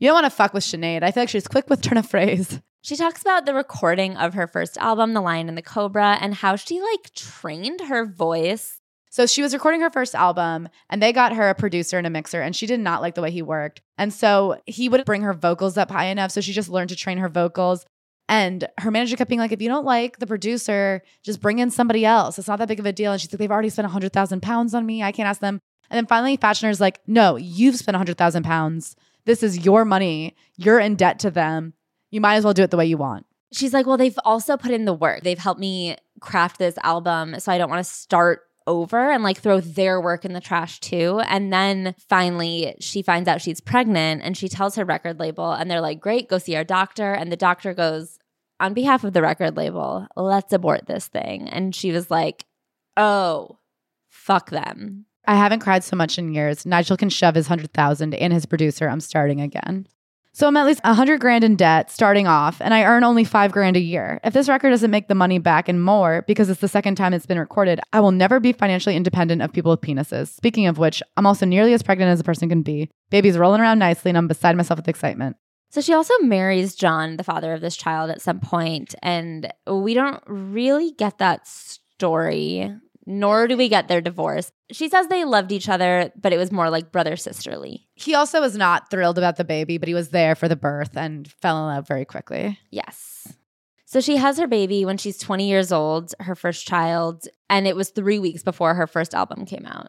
S1: don't want to fuck with Sinead. I feel like she's quick with turn of phrase.
S2: She talks about the recording of her first album, The Lion and the Cobra, and how she like trained her voice
S1: so she was recording her first album and they got her a producer and a mixer and she did not like the way he worked. And so he would bring her vocals up high enough. So she just learned to train her vocals. And her manager kept being like, if you don't like the producer, just bring in somebody else. It's not that big of a deal. And she's like, they've already spent 100,000 pounds on me. I can't ask them. And then finally, Fachtna's like, no, you've spent 100,000 pounds. This is your money. You're in debt to them. You might as well do it the way you want.
S2: She's like, well, they've also put in the work. They've helped me craft this album. So I don't want to start over and like throw their work in the trash too. And then finally, she finds out she's pregnant and she tells her record label, and they're like, Great, go see our doctor. And the doctor goes, On behalf of the record label, let's abort this thing. And she was like, Oh, fuck them.
S1: I haven't cried so much in years. Nigel can shove his 100,000 and his producer. I'm starting again. So I'm at least 100 grand in debt starting off, and I earn only five grand a year. If this record doesn't make the money back and more because it's the second time it's been recorded, I will never be financially independent of people with penises. Speaking of which, I'm also nearly as pregnant as a person can be. Baby's rolling around nicely, and I'm beside myself with excitement.
S2: So she also marries John, the father of this child, at some point, and we don't really get that story nor do we get their divorce. She says they loved each other, but it was more like brother sisterly.
S1: He also was not thrilled about the baby, but he was there for the birth and fell in love very quickly.
S2: Yes. So she has her baby when she's 20 years old, her first child, and it was three weeks before her first album came out.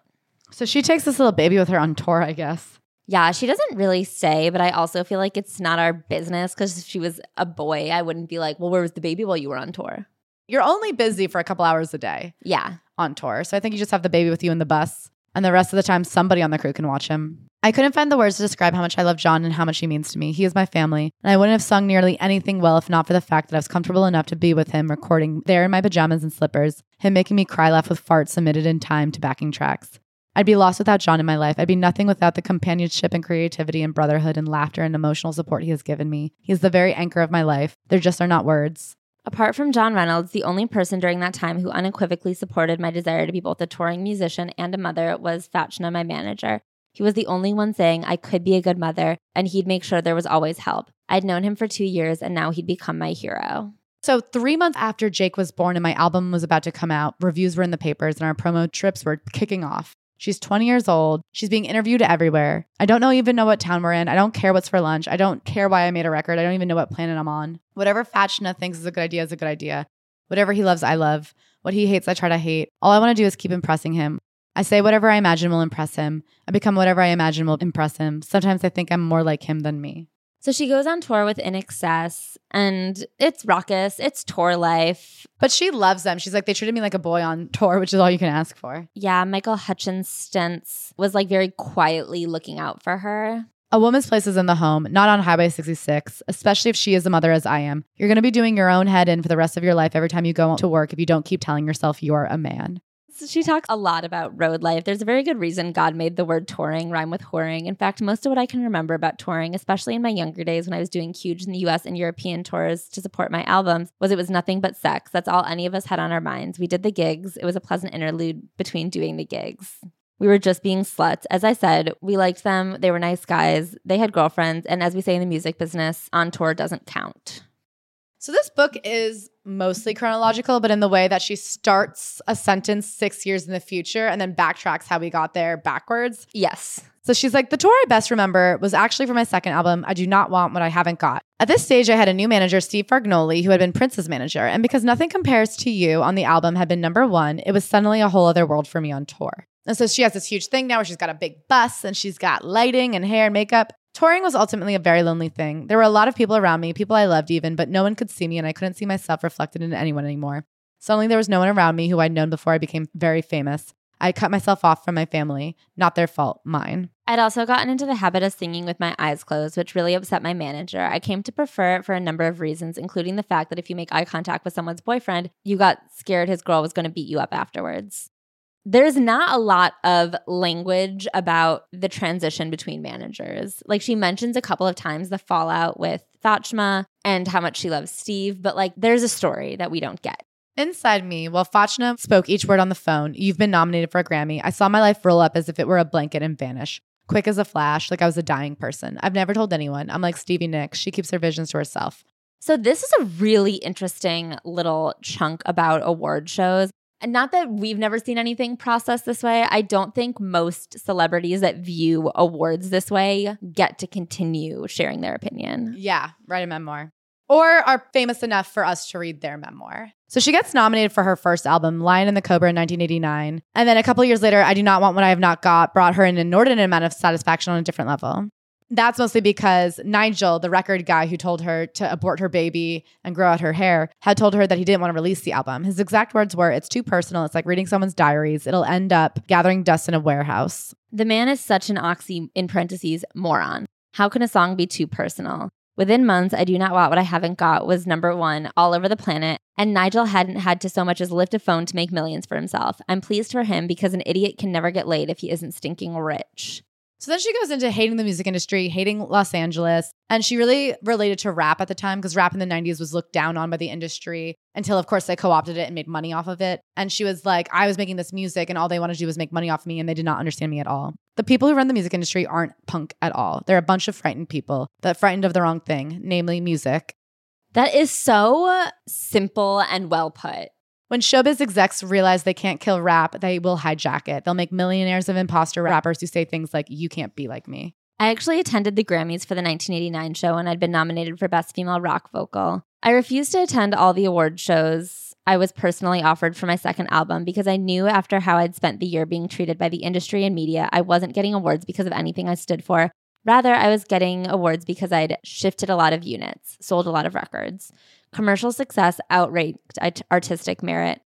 S1: So she takes this little baby with her on tour, I guess.
S2: Yeah, she doesn't really say, but I also feel like it's not our business because if she was a boy, I wouldn't be like, well, where was the baby while you were on tour?
S1: You're only busy for a couple hours a day.
S2: Yeah
S1: on tour. So I think you just have the baby with you in the bus, and the rest of the time, somebody on the crew can watch him. I couldn't find the words to describe how much I love John and how much he means to me. He is my family, and I wouldn't have sung nearly anything well if not for the fact that I was comfortable enough to be with him recording there in my pajamas and slippers, him making me cry laugh with farts submitted in time to backing tracks. I'd be lost without John in my life. I'd be nothing without the companionship and creativity and brotherhood and laughter and emotional support he has given me. He is the very anchor of my life. There just are not words.
S2: Apart from John Reynolds, the only person during that time who unequivocally supported my desire to be both a touring musician and a mother was Fachtna, my manager. He was the only one saying I could be a good mother, and he'd make sure there was always help. I'd known him for two years, and now he'd become my hero.
S1: So, three months after Jake was born and my album was about to come out, reviews were in the papers and our promo trips were kicking off. She's 20 years old. She's being interviewed everywhere. I don't know even know what town we're in. I don't care what's for lunch. I don't care why I made a record. I don't even know what planet I'm on. Whatever Fachtna thinks is a good idea is a good idea. Whatever he loves, I love. What he hates, I try to hate. All I want to do is keep impressing him. I say whatever I imagine will impress him. I become whatever I imagine will impress him. Sometimes I think I'm more like him than me.
S2: So she goes on tour with INXS and it's raucous, it's tour life.
S1: But she loves them. She's like, they treated me like a boy on tour, which is all you can ask for.
S2: Yeah, Michael Hutchence Stentz was like very quietly looking out for her.
S1: A woman's place is in the home, not on Highway 66, especially if she is a mother as I am. You're going to be doing your own head in for the rest of your life every time you go to work if you don't keep telling yourself you're a man
S2: she talks a lot about road life. There's a very good reason God made the word touring rhyme with whoring. In fact, most of what I can remember about touring, especially in my younger days when I was doing huge in the US and European tours to support my albums, was it was nothing but sex. That's all any of us had on our minds. We did the gigs. It was a pleasant interlude between doing the gigs. We were just being sluts. As I said, we liked them. They were nice guys. They had girlfriends. And as we say in the music business, on tour doesn't count.
S1: So this book is mostly chronological, but in the way that she starts a sentence six years in the future and then backtracks how we got there backwards.
S2: Yes.
S1: So she's like, the tour I best remember was actually for my second album, I Do Not Want What I Haven't Got. At this stage, I had a new manager, Steve Fargnoli, who had been Prince's manager. And because Nothing Compares to You on the album had been number one, it was suddenly a whole other world for me on tour. And so she has this huge thing now where she's got a big bus and she's got lighting and hair and makeup. Touring was ultimately a very lonely thing. There were a lot of people around me, people I loved even, but no one could see me and I couldn't see myself reflected in anyone anymore. Suddenly there was no one around me who I'd known before I became very famous. I cut myself off from my family. Not their fault, mine.
S2: I'd also gotten into the habit of singing with my eyes closed, which really upset my manager. I came to prefer it for a number of reasons, including the fact that if you make eye contact with someone's boyfriend, you got scared his girl was going to beat you up afterwards there's not a lot of language about the transition between managers. Like she mentions a couple of times the fallout with Fachtna and how much she loves Steve, but like there's a story that we don't get.
S1: Inside me, while Fachtna spoke each word on the phone, you've been nominated for a Grammy, I saw my life roll up as if it were a blanket and vanish. Quick as a flash, like I was a dying person. I've never told anyone. I'm like Stevie Nicks. She keeps her visions to herself.
S2: So, this is a really interesting little chunk about award shows. And not that we've never seen anything processed this way. I don't think most celebrities that view awards this way get to continue sharing their opinion.
S1: Yeah, write a memoir. Or are famous enough for us to read their memoir. So she gets nominated for her first album, Lion and the Cobra, in 1989. And then a couple years later, I Do Not Want What I Have Not Got brought her an inordinate amount of satisfaction on a different level. That's mostly because Nigel, the record guy who told her to abort her baby and grow out her hair, had told her that he didn't want to release the album. His exact words were, It's too personal. It's like reading someone's diaries. It'll end up gathering dust in a warehouse.
S2: The man is such an oxy, in parentheses, moron. How can a song be too personal? Within months, I Do Not Want What I Haven't Got was number one all over the planet, and Nigel hadn't had to so much as lift a phone to make millions for himself. I'm pleased for him because an idiot can never get laid if he isn't stinking rich.
S1: So then she goes into hating the music industry, hating Los Angeles. And she really related to rap at the time because rap in the 90s was looked down on by the industry until, of course, they co opted it and made money off of it. And she was like, I was making this music and all they wanted to do was make money off me and they did not understand me at all. The people who run the music industry aren't punk at all. They're a bunch of frightened people that frightened of the wrong thing, namely music.
S2: That is so simple and well put.
S1: When showbiz execs realize they can't kill rap, they will hijack it. They'll make millionaires of imposter rappers who say things like, You can't be like me.
S2: I actually attended the Grammys for the 1989 show and I'd been nominated for Best Female Rock Vocal. I refused to attend all the award shows I was personally offered for my second album because I knew after how I'd spent the year being treated by the industry and media, I wasn't getting awards because of anything I stood for. Rather, I was getting awards because I'd shifted a lot of units, sold a lot of records. Commercial success outranked artistic merit.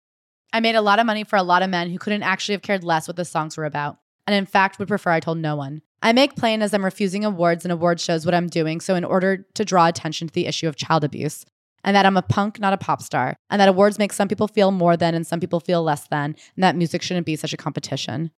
S1: I made a lot of money for a lot of men who couldn't actually have cared less what the songs were about, and in fact would prefer I told no one. I make plain as I'm refusing awards and award shows what I'm doing, so in order to draw attention to the issue of child abuse, and that I'm a punk, not a pop star, and that awards make some people feel more than and some people feel less than, and that music shouldn't be such a competition.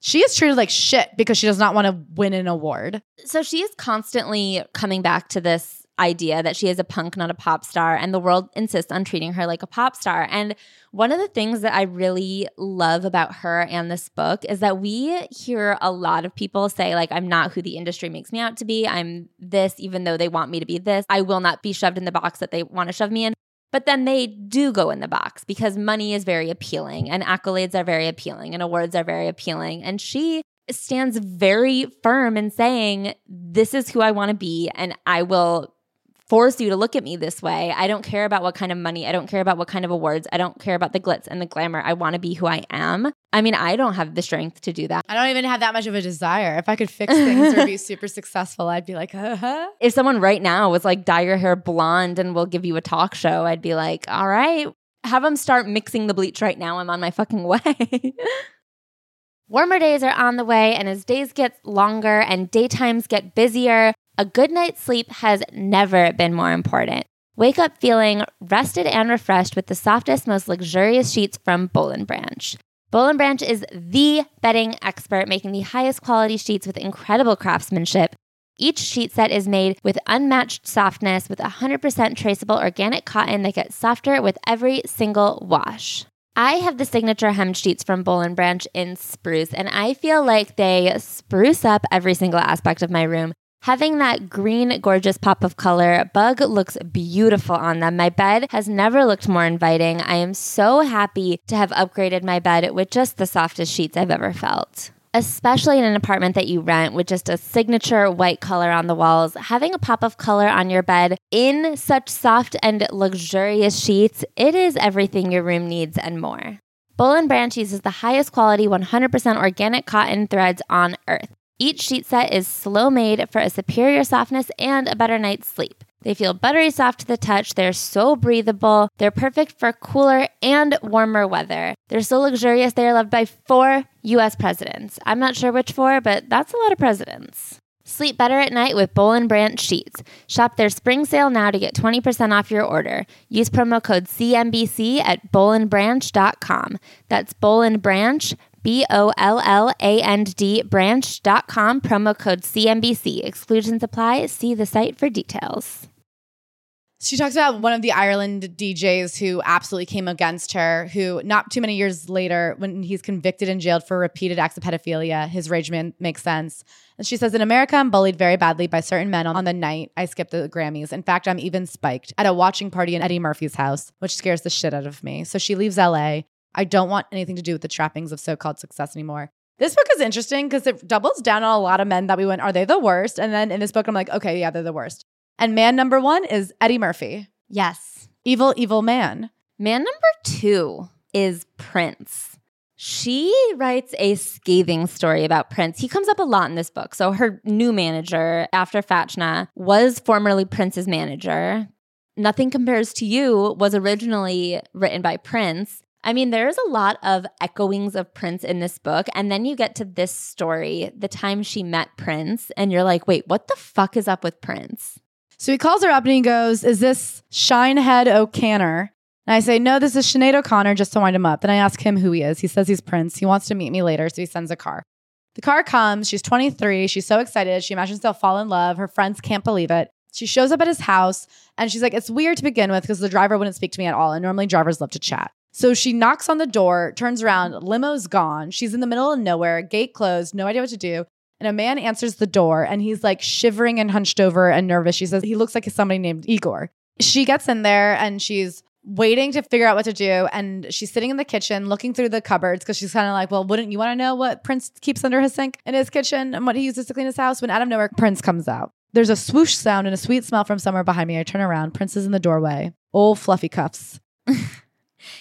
S1: She is treated like shit because she does not want to win an award.
S2: So she is constantly coming back to this idea that she is a punk, not a pop star, and the world insists on treating her like a pop star. And one of the things that I really love about her and this book is that we hear a lot of people say, like, I'm not who the industry makes me out to be. I'm this, even though they want me to be this. I will not be shoved in the box that they want to shove me in. But then they do go in the box because money is very appealing and accolades are very appealing and awards are very appealing. And she stands very firm in saying, This is who I want to be, and I will force you to look at me this way. I don't care about what kind of money. I don't care about what kind of awards. I don't care about the glitz and the glamour. I want to be who I am. I mean, I don't have the strength to do that.
S1: I don't even have that much of a desire. If I could fix things or be <laughs> super successful, I'd be like, uh-huh.
S2: If someone right now was like, dye your hair blonde and we'll give you a talk show, I'd be like, all right, have them start mixing the bleach right now. I'm on my fucking <laughs> way. Warmer days are on the way, and as days get longer and daytimes get busier, a good night's sleep has never been more important. Wake up feeling rested and refreshed with the softest, most luxurious sheets from Boll and Branch. Boll and Branch is the bedding expert, making the highest quality sheets with incredible craftsmanship. Each sheet set is made with unmatched softness with 100% traceable organic cotton that gets softer with every single wash. I have the signature hem sheets from Boll and Branch in spruce, and I feel like they spruce up every single aspect of my room. Having that green, gorgeous pop of color, Bug looks beautiful on them. My bed has never looked more inviting. I am so happy to have upgraded my bed with just the softest sheets I've ever felt. Especially in an apartment that you rent with just a signature white color on the walls, having a pop of color on your bed in such soft and luxurious sheets, it is everything your room needs and more. Boll and Branch uses the highest quality 100% organic cotton threads on earth. Each sheet set is slow made for a superior softness and a better night's sleep. They feel buttery soft to the touch. They're so breathable. They're perfect for cooler and warmer weather. They're so luxurious. They are loved by four US presidents. I'm not sure which four, but that's a lot of presidents. Sleep better at night with Boll and Branch sheets. Shop their spring sale now to get 20% off your order. Use promo code CMBC at bollandbranch.com. That's Boll and Branch, B O L L A N D branch.com, promo code CMBC. Exclusions apply. See the site for details.
S1: She talks about one of the Ireland DJs who absolutely came against her, who not too many years later, when he's convicted and jailed for repeated acts of pedophilia, his rage man makes sense. And she says, In America, I'm bullied very badly by certain men on the night I skip the Grammys. In fact, I'm even spiked at a watching party in Eddie Murphy's house, which scares the shit out of me. So she leaves LA. I don't want anything to do with the trappings of so called success anymore. This book is interesting because it doubles down on a lot of men that we went, are they the worst? And then in this book, I'm like, okay, yeah, they're the worst. And man number one is Eddie Murphy.
S2: Yes.
S1: Evil, evil man.
S2: Man number two is Prince. She writes a scathing story about Prince. He comes up a lot in this book. So her new manager after Fachtna was formerly Prince's manager. Nothing Compares to You was originally written by Prince. I mean, there's a lot of echoings of Prince in this book. And then you get to this story, the time she met Prince, and you're like, wait, what the fuck is up with Prince?
S1: So he calls her up and he goes, Is this Shinehead O'Canner? And I say, No, this is Sinead O'Connor, just to wind him up. Then I ask him who he is. He says he's Prince. He wants to meet me later, so he sends a car. The car comes. She's 23. She's so excited. She imagines they'll fall in love. Her friends can't believe it. She shows up at his house and she's like, It's weird to begin with because the driver wouldn't speak to me at all. And normally drivers love to chat. So she knocks on the door, turns around, limo's gone. She's in the middle of nowhere, gate closed, no idea what to do. And a man answers the door and he's like shivering and hunched over and nervous. She says he looks like somebody named Igor. She gets in there and she's waiting to figure out what to do. And she's sitting in the kitchen looking through the cupboards because she's kind of like, well, wouldn't you want to know what Prince keeps under his sink in his kitchen and what he uses to clean his house? When out of nowhere, Prince comes out. There's a swoosh sound and a sweet smell from somewhere behind me. I turn around. Prince is in the doorway. Old fluffy cuffs. <laughs>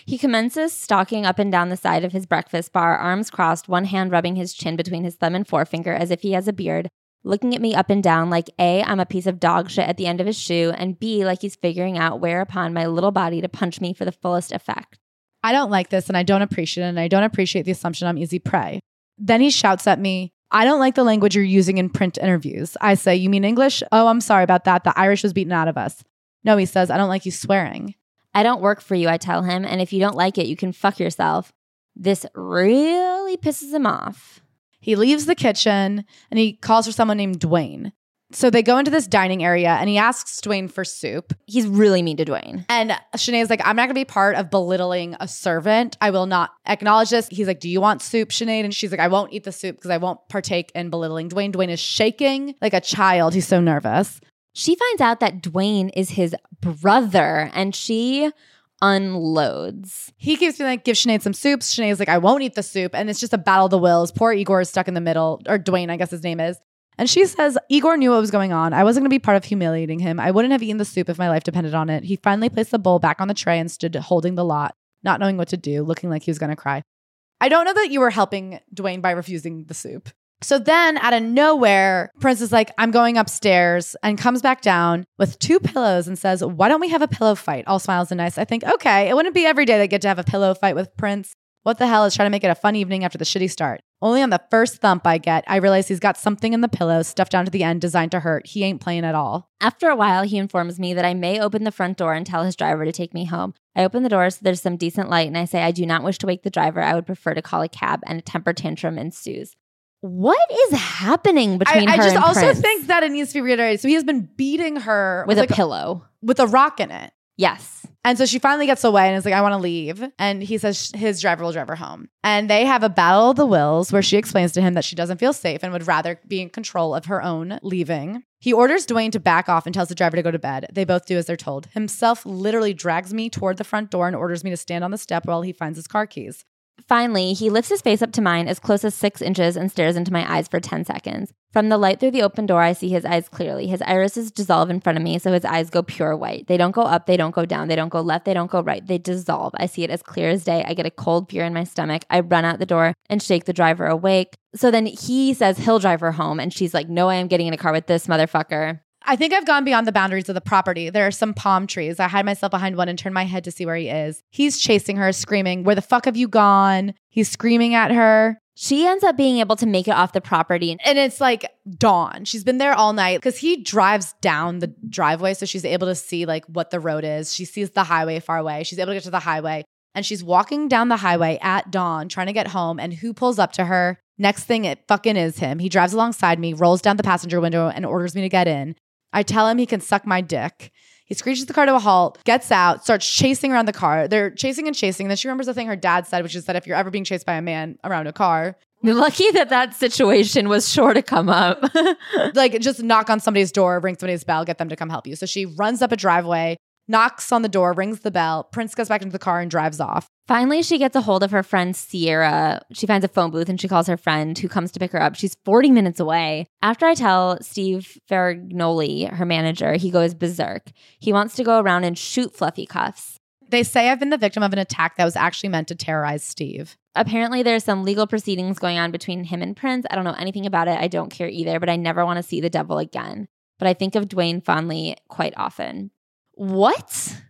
S2: He commences stalking up and down the side of his breakfast bar, arms crossed, one hand rubbing his chin between his thumb and forefinger as if he has a beard, looking at me up and down like A, I'm a piece of dog shit at the end of his shoe, and B, like he's figuring out where upon my little body to punch me for the fullest effect.
S1: I don't like this and I don't appreciate it, and I don't appreciate the assumption I'm easy prey. Then he shouts at me, I don't like the language you're using in print interviews. I say, You mean English? Oh, I'm sorry about that. The Irish was beaten out of us. No, he says, I don't like you swearing.
S2: I don't work for you, I tell him, and if you don't like it, you can fuck yourself. This really pisses him off.
S1: He leaves the kitchen and he calls for someone named Dwayne. So they go into this dining area and he asks Dwayne for soup.
S2: He's really mean to Dwayne.
S1: And Shanae's like, I'm not gonna be part of belittling a servant. I will not acknowledge this. He's like, Do you want soup, Sinead? And she's like, I won't eat the soup because I won't partake in belittling Dwayne. Dwayne is shaking like a child. He's so nervous.
S2: She finds out that Dwayne is his brother and she unloads.
S1: He keeps being like, give Sinead some soup. Sinead's like, I won't eat the soup. And it's just a battle of the wills. Poor Igor is stuck in the middle, or Dwayne, I guess his name is. And she says, Igor knew what was going on. I wasn't going to be part of humiliating him. I wouldn't have eaten the soup if my life depended on it. He finally placed the bowl back on the tray and stood holding the lot, not knowing what to do, looking like he was going to cry. I don't know that you were helping Dwayne by refusing the soup. So then, out of nowhere, Prince is like, I'm going upstairs and comes back down with two pillows and says, Why don't we have a pillow fight? All smiles and nice. I think, okay, it wouldn't be every day I get to have a pillow fight with Prince. What the hell is trying to make it a fun evening after the shitty start? Only on the first thump I get, I realize he's got something in the pillow stuffed down to the end designed to hurt. He ain't playing at all.
S2: After a while, he informs me that I may open the front door and tell his driver to take me home. I open the door so there's some decent light and I say I do not wish to wake the driver. I would prefer to call a cab and a temper tantrum ensues. What is happening between
S1: I, I just also
S2: Prince?
S1: think that it needs to be reiterated. So he has been beating her
S2: with a
S1: like
S2: pillow.
S1: with a rock in it.
S2: Yes.
S1: And so she finally gets away and is like, I want to leave. And he says his driver will drive her home. And they have a battle of the wills where she explains to him that she doesn't feel safe and would rather be in control of her own leaving. He orders Dwayne to back off and tells the driver to go to bed. They both do as they're told. Himself literally drags me toward the front door and orders me to stand on the step while he finds his car keys.
S2: Finally, he lifts his face up to mine as close as six inches and stares into my eyes for 10 seconds. From the light through the open door, I see his eyes clearly. His irises dissolve in front of me, so his eyes go pure white. They don't go up, they don't go down, they don't go left, they don't go right. They dissolve. I see it as clear as day. I get a cold fear in my stomach. I run out the door and shake the driver awake. So then he says he'll drive her home, and she's like, No, I am getting in a car with this motherfucker.
S1: I think I've gone beyond the boundaries of the property. There are some palm trees. I hide myself behind one and turn my head to see where he is. He's chasing her, screaming, Where the fuck have you gone? He's screaming at her.
S2: She ends up being able to make it off the property.
S1: And it's like dawn. She's been there all night because he drives down the driveway. So she's able to see like what the road is. She sees the highway far away. She's able to get to the highway. And she's walking down the highway at dawn, trying to get home. And who pulls up to her? Next thing, it fucking is him. He drives alongside me, rolls down the passenger window, and orders me to get in. I tell him he can suck my dick. He screeches the car to a halt, gets out, starts chasing around the car. They're chasing and chasing. Then she remembers the thing her dad said, which is that if you're ever being chased by a man around a car,
S2: Lucky that that situation was sure to come up. <laughs>
S1: like just knock on somebody's door, ring somebody's bell, get them to come help you. So she runs up a driveway, knocks on the door, rings the bell. Prince goes back into the car and drives off.
S2: Finally, she gets a hold of her friend Sierra. She finds a phone booth and she calls her friend who comes to pick her up. She's 40 minutes away. After I tell Steve Fargnoli, her manager, he goes berserk. He wants to go around and shoot Fluffy Cuffs.
S1: They say I've been the victim of an attack that was actually meant to terrorize Steve.
S2: Apparently, there's some legal proceedings going on between him and Prince. I don't know anything about it. I don't care either, but I never want to see the devil again. But I think of Dwayne fondly quite often. What?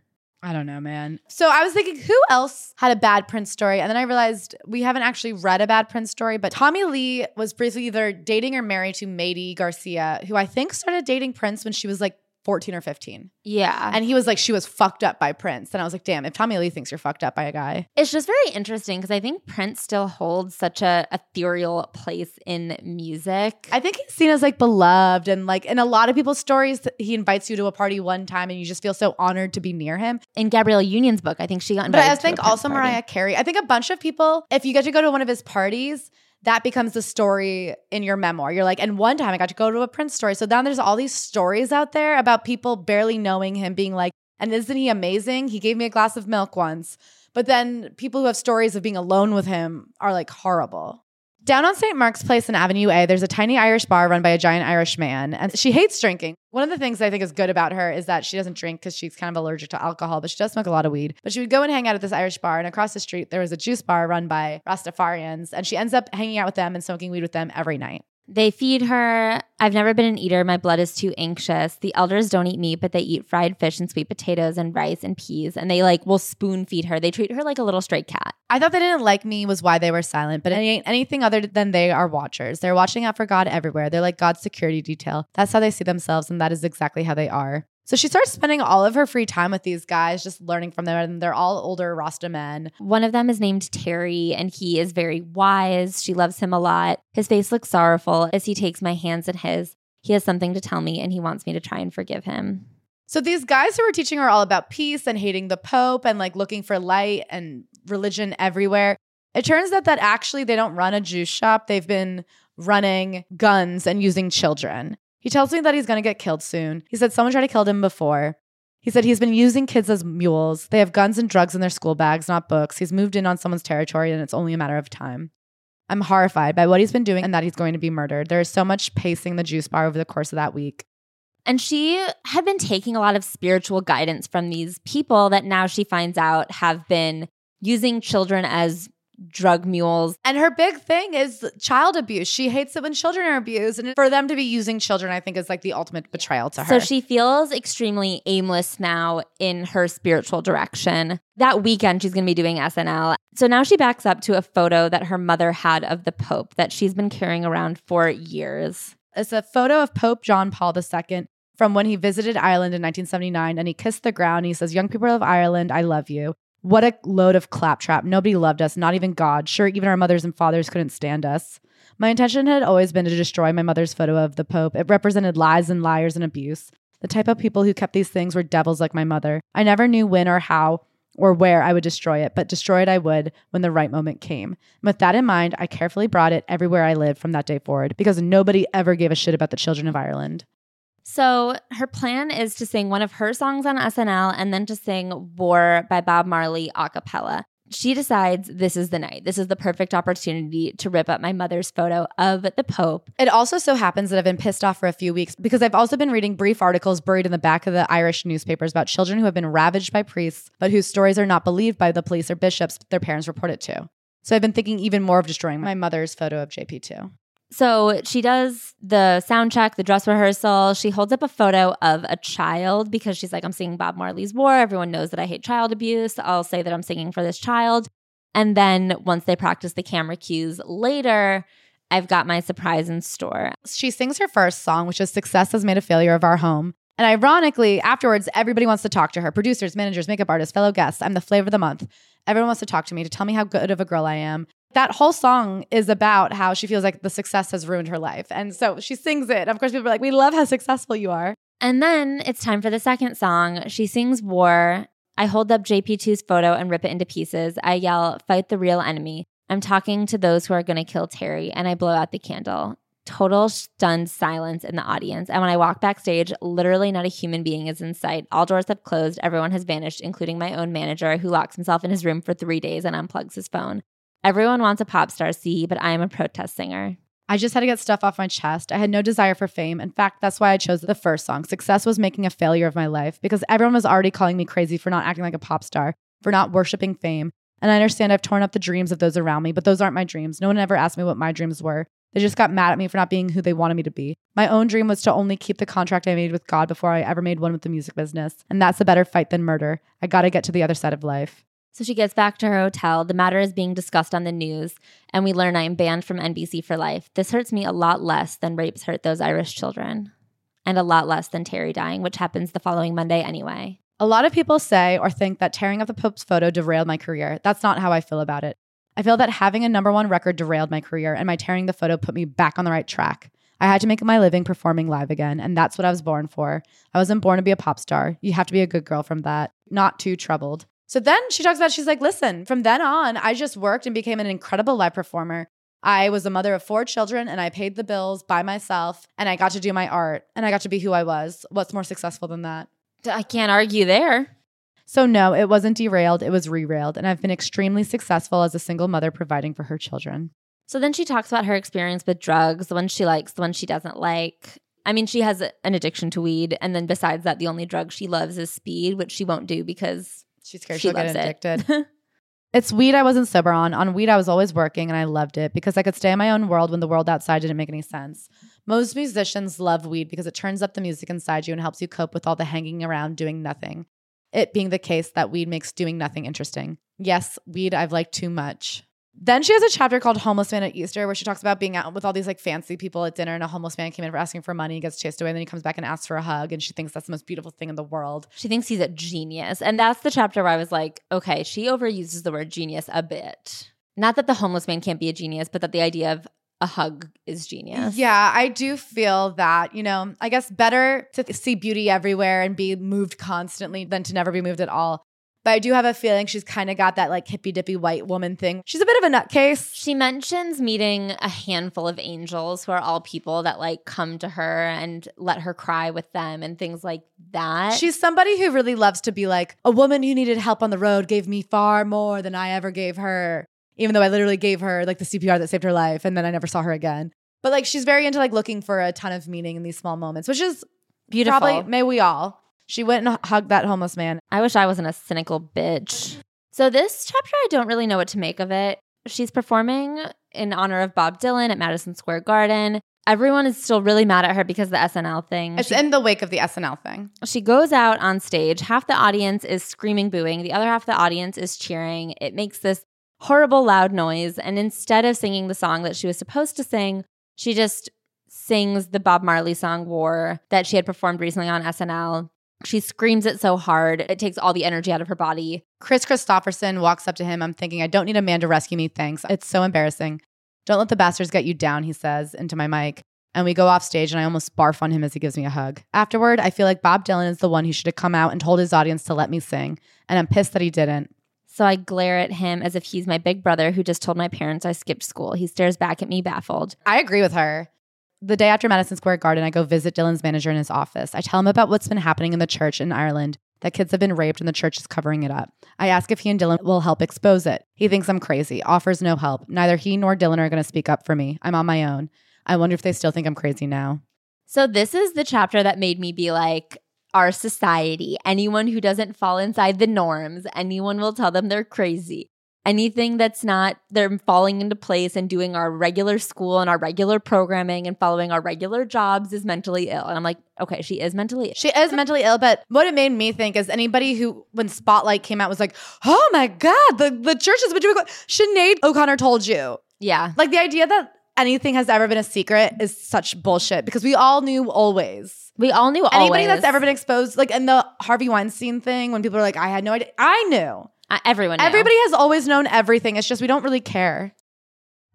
S1: I don't know, man. So I was thinking, who else had a bad Prince story? And then I realized we haven't actually read a bad Prince story, but Tommy Lee was briefly either dating or married to Mayte Garcia, who I think started dating Prince when she was like 14 or 15.
S2: Yeah.
S1: And he was like, she was fucked up by Prince. And I was like, damn, if Tommy Lee thinks you're fucked up by a guy.
S2: It's just very interesting because I think Prince still holds such a ethereal place in music.
S1: I think he's seen as like beloved and like in a lot of people's stories, he invites you to a party one time and you just feel so honored to be near him.
S2: in Gabrielle Union's book, I think she got invited. But. I
S1: think also. Mariah Carey. I think a bunch of people, if you get to go to one of his parties, that becomes the story in your memoir. You're like, and one time I got to go to a Prince story. So now there's all these stories out there about people barely knowing him being like, and isn't he amazing? He gave me a glass of milk once. But then people who have stories of being alone with him are like horrible. Down on St. Mark's Place in Avenue A, there's a tiny Irish bar run by a giant Irish man, and she hates drinking. One of the things I think is good about her is that she doesn't drink because she's kind of allergic to alcohol, but she does smoke a lot of weed. But she would go and hang out at this Irish bar, and across the street, there was a juice bar run by Rastafarians, and she ends up hanging out with them and smoking weed with them every night.
S2: They feed her. I've never been an eater. My blood is too anxious. The elders don't eat meat, but they eat fried fish and sweet potatoes and rice and peas. And they like will spoon feed her. They treat her like a little stray cat.
S1: I thought they didn't like me was why they were silent, but it ain't anything other than they are watchers. They're watching out for God everywhere. They're like God's security detail. That's how they see themselves, and that is exactly how they are. So she starts spending all of her free time with these guys, just learning from them, and they're all older Rasta men.
S2: One of them is named Terry, and he is very wise. She loves him a lot. His face looks sorrowful as he takes my hands in his. He has something to tell me, and he wants me to try and forgive him.
S1: So these guys who are teaching her all about peace and hating the Pope and like looking for light and religion everywhere, it turns out that actually they don't run a juice shop. They've been running guns and using children. He tells me that he's going to get killed soon. He said someone tried to kill him before. He said he's been using kids as mules. They have guns and drugs in their school bags, not books. He's moved in on someone's territory and it's only a matter of time. I'm horrified by what he's been doing and that he's going to be murdered. There is so much pacing the juice bar over the course of that week.
S2: And she had been taking a lot of spiritual guidance from these people that now she finds out have been using children as drug mules.
S1: And her big thing is child abuse. She hates it when children are abused. And for them to be using children, I think, is like the ultimate betrayal to her.
S2: So she feels extremely aimless now in her spiritual direction. That weekend, she's going to be doing SNL. So now she backs up to a photo that her mother had of the Pope that she's been carrying around for years.
S1: It's a photo of Pope John Paul II from when he visited Ireland in 1979 and he kissed the ground. He says, Young people of Ireland, I love you. What a load of claptrap. Nobody loved us, not even God. Sure, even our mothers and fathers couldn't stand us. My intention had always been to destroy my mother's photo of the Pope. It represented lies and liars and abuse. The type of people who kept these things were devils like my mother. I never knew when or how or where I would destroy it, but destroy it I would when the right moment came. And with that in mind, I carefully brought it everywhere I lived from that day forward because nobody ever gave a shit about the children of Ireland.
S2: So her plan is to sing one of her songs on SNL and then to sing War by Bob Marley a cappella. She decides this is the night. This is the perfect opportunity to rip up my mother's photo of the Pope.
S1: It also so happens that I've been pissed off for a few weeks because I've also been reading brief articles buried in the back of the Irish newspapers about children who have been ravaged by priests, but whose stories are not believed by the police or bishops their parents report it to. So I've been thinking even more of destroying my mother's photo of JP2.
S2: So she does the sound check, the dress rehearsal. She holds up a photo of a child because she's like, I'm singing Bob Marley's War. Everyone knows that I hate child abuse. I'll say that I'm singing for this child. And then once they practice the camera cues later, I've got my surprise in store.
S1: She sings her first song, which is Success Has Made a Failure of Our Home. And ironically, afterwards, everybody wants to talk to her producers, managers, makeup artists, fellow guests. I'm the flavor of the month. Everyone wants to talk to me to tell me how good of a girl I am. That whole song is about how she feels like the success has ruined her life. And so she sings it. Of course, people are like, we love how successful you are.
S2: And then it's time for the second song. She sings War. I hold up JP2's photo and rip it into pieces. I yell, Fight the real enemy. I'm talking to those who are going to kill Terry, and I blow out the candle. Total stunned silence in the audience. And when I walk backstage, literally not a human being is in sight. All doors have closed. Everyone has vanished, including my own manager, who locks himself in his room for three days and unplugs his phone. Everyone wants a pop star C, but I am a protest singer.
S1: I just had to get stuff off my chest. I had no desire for fame. In fact, that's why I chose the first song. Success was making a failure of my life because everyone was already calling me crazy for not acting like a pop star, for not worshiping fame. And I understand I've torn up the dreams of those around me, but those aren't my dreams. No one ever asked me what my dreams were. They just got mad at me for not being who they wanted me to be. My own dream was to only keep the contract I made with God before I ever made one with the music business. And that's a better fight than murder. I gotta get to the other side of life.
S2: So she gets back to her hotel. The matter is being discussed on the news, and we learn I am banned from NBC for life. This hurts me a lot less than rapes hurt those Irish children, and a lot less than Terry dying, which happens the following Monday anyway.
S1: A lot of people say or think that tearing up the Pope's photo derailed my career. That's not how I feel about it. I feel that having a number one record derailed my career, and my tearing the photo put me back on the right track. I had to make my living performing live again, and that's what I was born for. I wasn't born to be a pop star. You have to be a good girl from that, not too troubled. So then she talks about, she's like, listen, from then on, I just worked and became an incredible live performer. I was a mother of four children and I paid the bills by myself and I got to do my art and I got to be who I was. What's more successful than that?
S2: I can't argue there.
S1: So, no, it wasn't derailed, it was rerailed. And I've been extremely successful as a single mother providing for her children.
S2: So then she talks about her experience with drugs, the ones she likes, the ones she doesn't like. I mean, she has an addiction to weed. And then besides that, the only drug she loves is speed, which she won't do because
S1: She's scared
S2: She
S1: she'll get
S2: loves it.
S1: addicted. <laughs> it's weed I wasn't sober on. On weed, I was always working and I loved it because I could stay in my own world when the world outside didn't make any sense. Most musicians love weed because it turns up the music inside you and helps you cope with all the hanging around doing nothing. It being the case that weed makes doing nothing interesting. Yes, weed I've liked too much. Then she has a chapter called Homeless Man at Easter where she talks about being out with all these like fancy people at dinner and a homeless man came in for asking for money, gets chased away, and then he comes back and asks for a hug and she thinks that's the most beautiful thing in the world.
S2: she thinks he's a genius. And that's the chapter where I was like, okay, she overuses the word genius a bit. Not that the homeless man can't be a genius, but that the idea of a hug is genius.
S1: Yeah, I do feel that, you know, I guess better to see beauty everywhere and be moved constantly than to never be moved at all. But I do have a feeling she's kind of got that like hippy dippy white woman thing. She's a bit of a nutcase.
S2: She mentions meeting a handful of angels who are all people that like come to her and let her cry with them and things like that.
S1: She's somebody who really loves to be like, a woman who needed help on the road gave me far more than I ever gave her, even though I literally gave her like the CPR that saved her life and then I never saw her again. But like she's very into like looking for a ton of meaning in these small moments, which is
S2: beautiful.
S1: probably, may we all. She went and hugged that homeless man.
S2: I wish I wasn't a cynical bitch. So this chapter, I don't really know what to make of it. She's performing in honor of Bob Dylan at Madison Square Garden. Everyone is still really mad at her because of the SNL thing.
S1: It's
S2: She-
S1: in the wake of the SNL thing.
S2: She goes out on stage. Half the audience is screaming, booing. The other half of the audience is cheering. It makes this horrible, loud noise. And instead of singing the song that she was supposed to sing, she just sings the Bob Marley song War that she had performed recently on SNL. She screams it so hard, it takes all the energy out of her body.
S1: Kris Kristofferson walks up to him. I'm thinking, I don't need a man to rescue me. Thanks. It's so embarrassing. Don't let the bastards get you down, he says into my mic. And we go off stage, and I almost barf on him as he gives me a hug. Afterward, I feel like Bob Dylan is the one who should have come out and told his audience to let me sing. And I'm pissed that he didn't.
S2: So I glare at him as if he's my big brother who just told my parents I skipped school. He stares back at me, baffled.
S1: I agree with her. The day after Madison Square Garden, I go visit Dylan's manager in his office. I tell him about what's been happening in the church in Ireland, that kids have been raped and the church is covering it up. I ask if he and Dylan will help expose it. He thinks I'm crazy, offers no help. Neither he nor Dylan are going to speak up for me. I'm on my own. I wonder if they still think I'm crazy now.
S2: So this is the chapter that made me be like, our society, anyone who doesn't fall inside the norms, anyone will tell them they're crazy. Anything that's not they're falling into place and doing our regular school and our regular programming and following our regular jobs is mentally ill. And I'm like, okay, she is mentally ill.
S1: She is mentally ill, but what it made me think is anybody who, when Spotlight came out, was like, oh my God, the, the church has been doing Sinead O'Connor told you.
S2: Yeah.
S1: Like the idea that anything has ever been a secret is such bullshit because we all knew always.
S2: We all knew
S1: Anybody
S2: always.
S1: that's ever been exposed, like in the Harvey Weinstein thing, when people are like, I had no idea, I knew.
S2: Uh, everyone knew.
S1: Everybody has always known everything. It's just we don't really care.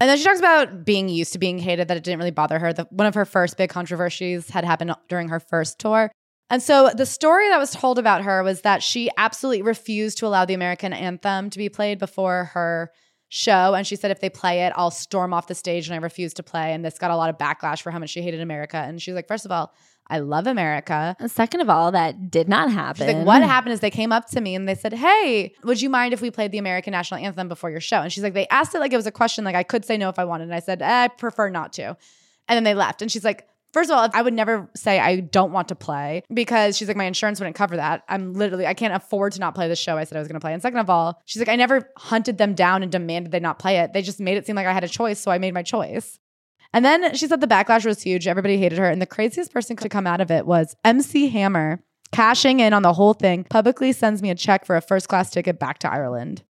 S1: And then she talks about being used to being hated, that it didn't really bother her. The, one of her first big controversies had happened during her first tour. And so the story that was told about her was that she absolutely refused to allow the American anthem to be played before her show. And she said, if they play it, I'll storm off the stage and I refuse to play. And this got a lot of backlash for how much she hated America. And she was like, first of all, I love America.
S2: Second of all, that did not happen.
S1: She's like, what happened is they came up to me and they said, Hey, would you mind if we played the American national anthem before your show? And she's like, they asked it like it was a question, like I could say no if I wanted. And I said, eh, I prefer not to. And then they left. And she's like, First of all, I would never say I don't want to play because she's like, my insurance wouldn't cover that. I'm literally, I can't afford to not play the show I said I was going to play. And second of all, she's like, I never hunted them down and demanded they not play it. They just made it seem like I had a choice. So I made my choice. And then she said the backlash was huge. Everybody hated her. And the craziest person to come out of it was MC Hammer cashing in on the whole thing, publicly sends me a check for a first class ticket back to Ireland.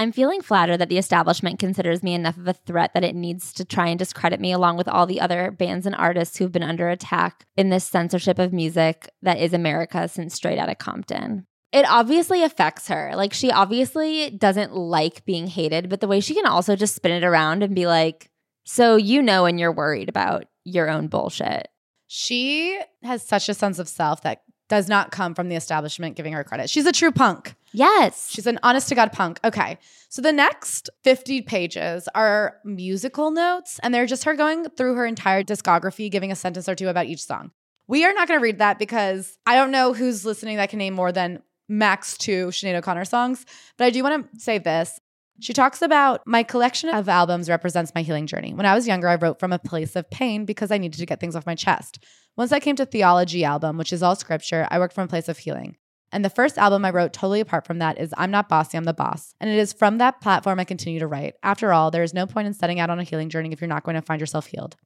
S2: I'm feeling flattered that the establishment considers me enough of a threat that it needs to try and discredit me along with all the other bands and artists who've been under attack in this censorship of music that is America since straight out of Compton. It obviously affects her. Like, she obviously doesn't like being hated, but the way she can also just spin it around and be like, so you know, and you're worried about your own bullshit.
S1: She has such a sense of self that does not come from the establishment giving her credit. She's a true punk.
S2: Yes.
S1: She's an honest to God punk. Okay. So the next 50 pages are musical notes, and they're just her going through her entire discography, giving a sentence or two about each song. We are not going to read that because I don't know who's listening that can name more than max two Sinead O'Connor songs. But I do want to say this. She talks about my collection of albums represents my healing journey. When I was younger, I wrote from a place of pain because I needed to get things off my chest. Once I came to Theology album, which is all scripture, I worked from a place of healing. And the first album I wrote totally apart from that is I'm Not Bossy, I'm the Boss. And it is from that platform I continue to write. After all, there is no point in setting out on a healing journey if you're not going to find yourself healed.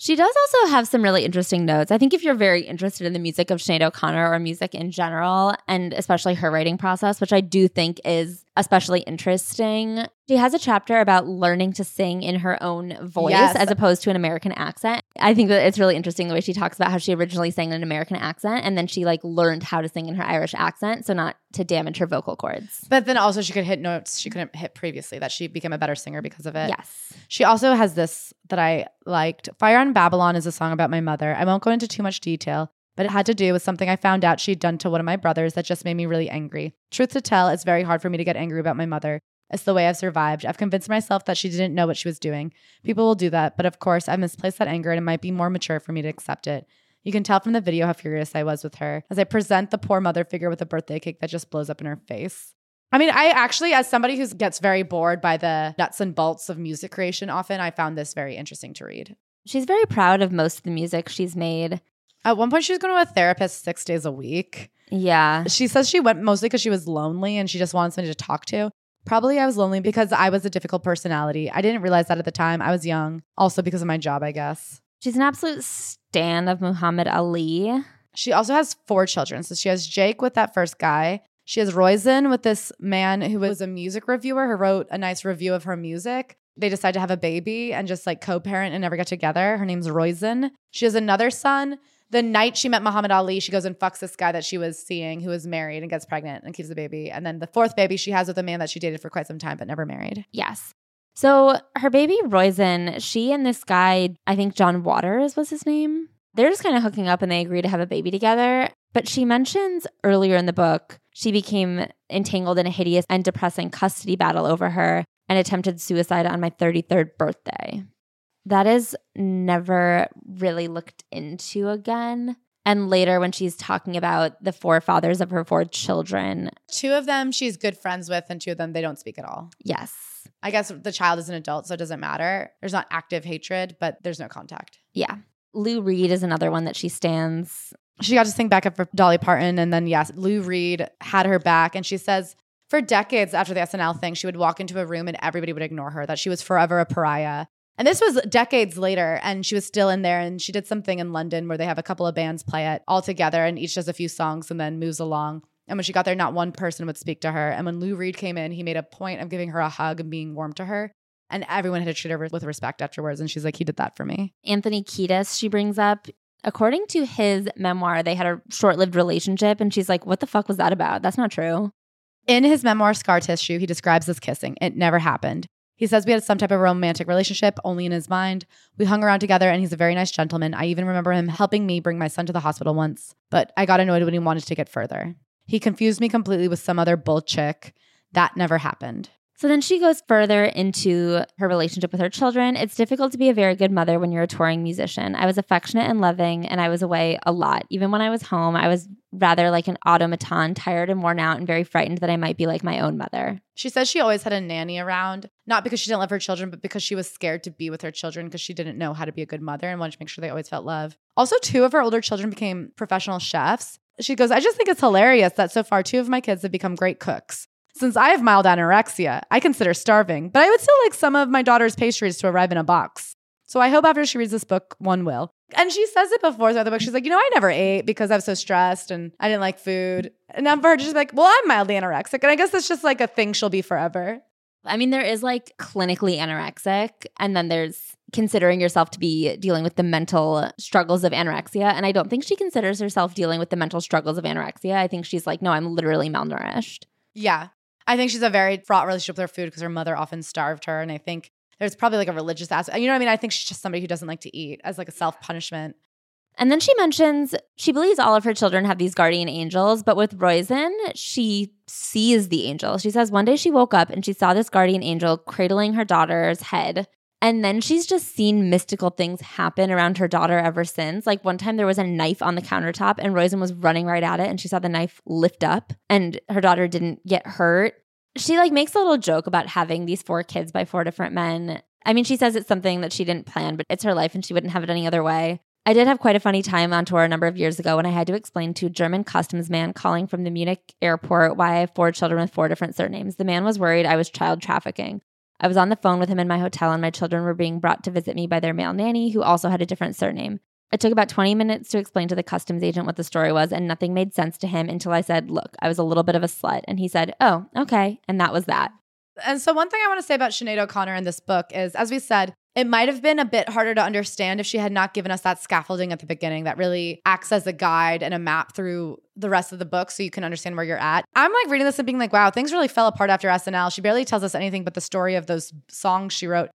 S2: She does also have some really interesting notes. I think if you're very interested in the music of Sinead O'Connor or music in general, and especially her writing process, which I do think is especially interesting, she has a chapter about learning to sing in her own voice
S1: Yes.
S2: as opposed to an American accent. I think that it's really interesting the way she talks about how she originally sang in an American accent and then she like learned how to sing in her Irish accent, so not to damage her vocal cords.
S1: But then also, she could hit notes she couldn't hit previously, that she became a better singer because of it.
S2: Yes.
S1: She also has this that I liked. Fire on Babylon is a song about my mother. I won't go into too much detail, but it had to do with something I found out she'd done to one of my brothers that just made me really angry. Truth to tell, it's very hard for me to get angry about my mother. It's the way I've survived. I've convinced myself that she didn't know what she was doing. People will do that, but of course, I've misplaced that anger and it might be more mature for me to accept it. You can tell from the video how furious I was with her as I present the poor mother figure with a birthday cake that just blows up in her face. I mean, I actually, as somebody who gets very bored by the nuts and bolts of music creation, often I found this very interesting to read.
S2: She's very proud of most of the music she's made.
S1: At one point, she was going to a therapist six days a week.
S2: Yeah.
S1: She says she went mostly because she was lonely and she just wanted somebody to talk to. Probably I was lonely because I was a difficult personality. I didn't realize that at the time. I was young. Also because of my job, I guess.
S2: She's an absolute stan of Muhammad Ali.
S1: She also has four children. So she has Jake with that first guy. She has Roisin with this man who was a music reviewer who wrote a nice review of her music. They decide to have a baby and just like co parent and never get together. Her name's Roisin. She has another son. The night she met Muhammad Ali, she goes and fucks this guy that she was seeing who is married and gets pregnant and keeps the baby. And then the fourth baby she has with a man that she dated for quite some time but never married.
S2: Yes. So her baby Roisin, she and this guy, I think John Waters was his name. They're just kind of hooking up and they agree to have a baby together. But she mentions earlier in the book, she became entangled in a hideous and depressing custody battle over her and attempted suicide on my 33rd birthday. That is never really looked into again. And later, when she's talking about the forefathers of her four children,
S1: Two of them she's good friends with, and two of them they don't speak at all.
S2: yes,
S1: I guess the child is an adult, so it doesn't matter. There's not active hatred, but there's no contact.
S2: yeah. Lou Reed is another one that she stands
S1: She got to sing backup for Dolly Parton, and then yes, Lou Reed had her back, and she says for decades after the SNL thing, she would walk into a room and everybody would ignore her, that she was forever a pariah. And this was decades later, and she was still in there. And she did something in London where they have a couple of bands play it all together, and each does a few songs and then moves along. And when she got there, not one person would speak to her. And when Lou Reed came in, he made a point of giving her a hug and being warm to her. And everyone had to treat her with respect afterwards. And she's like, he did that for me.
S2: Anthony Kiedis, she brings up. According to his memoir, they had a short lived relationship. And she's like, What the fuck was that about? That's not true.
S1: In his memoir, Scar Tissue, he describes this kissing. It never happened. He says we had some type of romantic relationship, only in his mind. We hung around together, and he's a very nice gentleman. I even remember him helping me bring my son to the hospital once, but I got annoyed when he wanted to get further. He confused me completely with some other bull chick. That never happened.
S2: So then she goes further into her relationship with her children. It's difficult to be a very good mother when you're a touring musician. I was affectionate and loving, and I was away a lot. Even when I was home, I was rather like an automaton, tired and worn out, and very frightened that I might be like my own mother.
S1: She says she always had a nanny around, not because she didn't love her children, but because she was scared to be with her children because she didn't know how to be a good mother and wanted to make sure they always felt love. Also, two of her older children became professional chefs. She goes, I just think it's hilarious that so far two of my kids have become great cooks. Since I have mild anorexia, I consider starving, but I would still like some of my daughter's pastries to arrive in a box. So I hope after she reads this book, one will. And she says it before throughout the book. She's like, you know, I never ate because I was so stressed and I didn't like food. And now for her, to just like, well, I'm mildly anorexic. And I guess that's just like a thing she'll be forever.
S2: I mean, there is like clinically anorexic, and then there's considering yourself to be dealing with the mental struggles of anorexia. And I don't think she considers herself dealing with the mental struggles of anorexia. I think she's like, no, I'm literally malnourished.
S1: Yeah. I think she's a very fraught relationship with her food because her mother often starved her. And I think there's probably like a religious aspect. You know what I mean? I think she's just somebody who doesn't like to eat as like a self punishment.
S2: And then she mentions she believes all of her children have these guardian angels, but with Roisin, she sees the angel. She says one day she woke up and she saw this guardian angel cradling her daughter's head. And then she's just seen mystical things happen around her daughter ever since. Like one time there was a knife on the countertop and Roisin was running right at it and she saw the knife lift up and her daughter didn't get hurt. She like makes a little joke about having these four kids by four different men. I mean, she says it's something that she didn't plan, but it's her life and she wouldn't have it any other way. I did have quite a funny time on tour a number of years ago when I had to explain to a German customs man calling from the Munich airport why I have four children with four different surnames. The man was worried I was child trafficking. I was on the phone with him in my hotel, and my children were being brought to visit me by their male nanny, who also had a different surname. It took about 20 minutes to explain to the customs agent what the story was, and nothing made sense to him until I said, Look, I was a little bit of a slut. And he said, Oh, okay. And that was that.
S1: And so, one thing I want to say about Sinead O'Connor in this book is, as we said, it might have been a bit harder to understand if she had not given us that scaffolding at the beginning that really acts as a guide and a map through the rest of the book so you can understand where you're at. I'm like reading this and being like, wow, things really fell apart after SNL. She barely tells us anything but the story of those songs she wrote.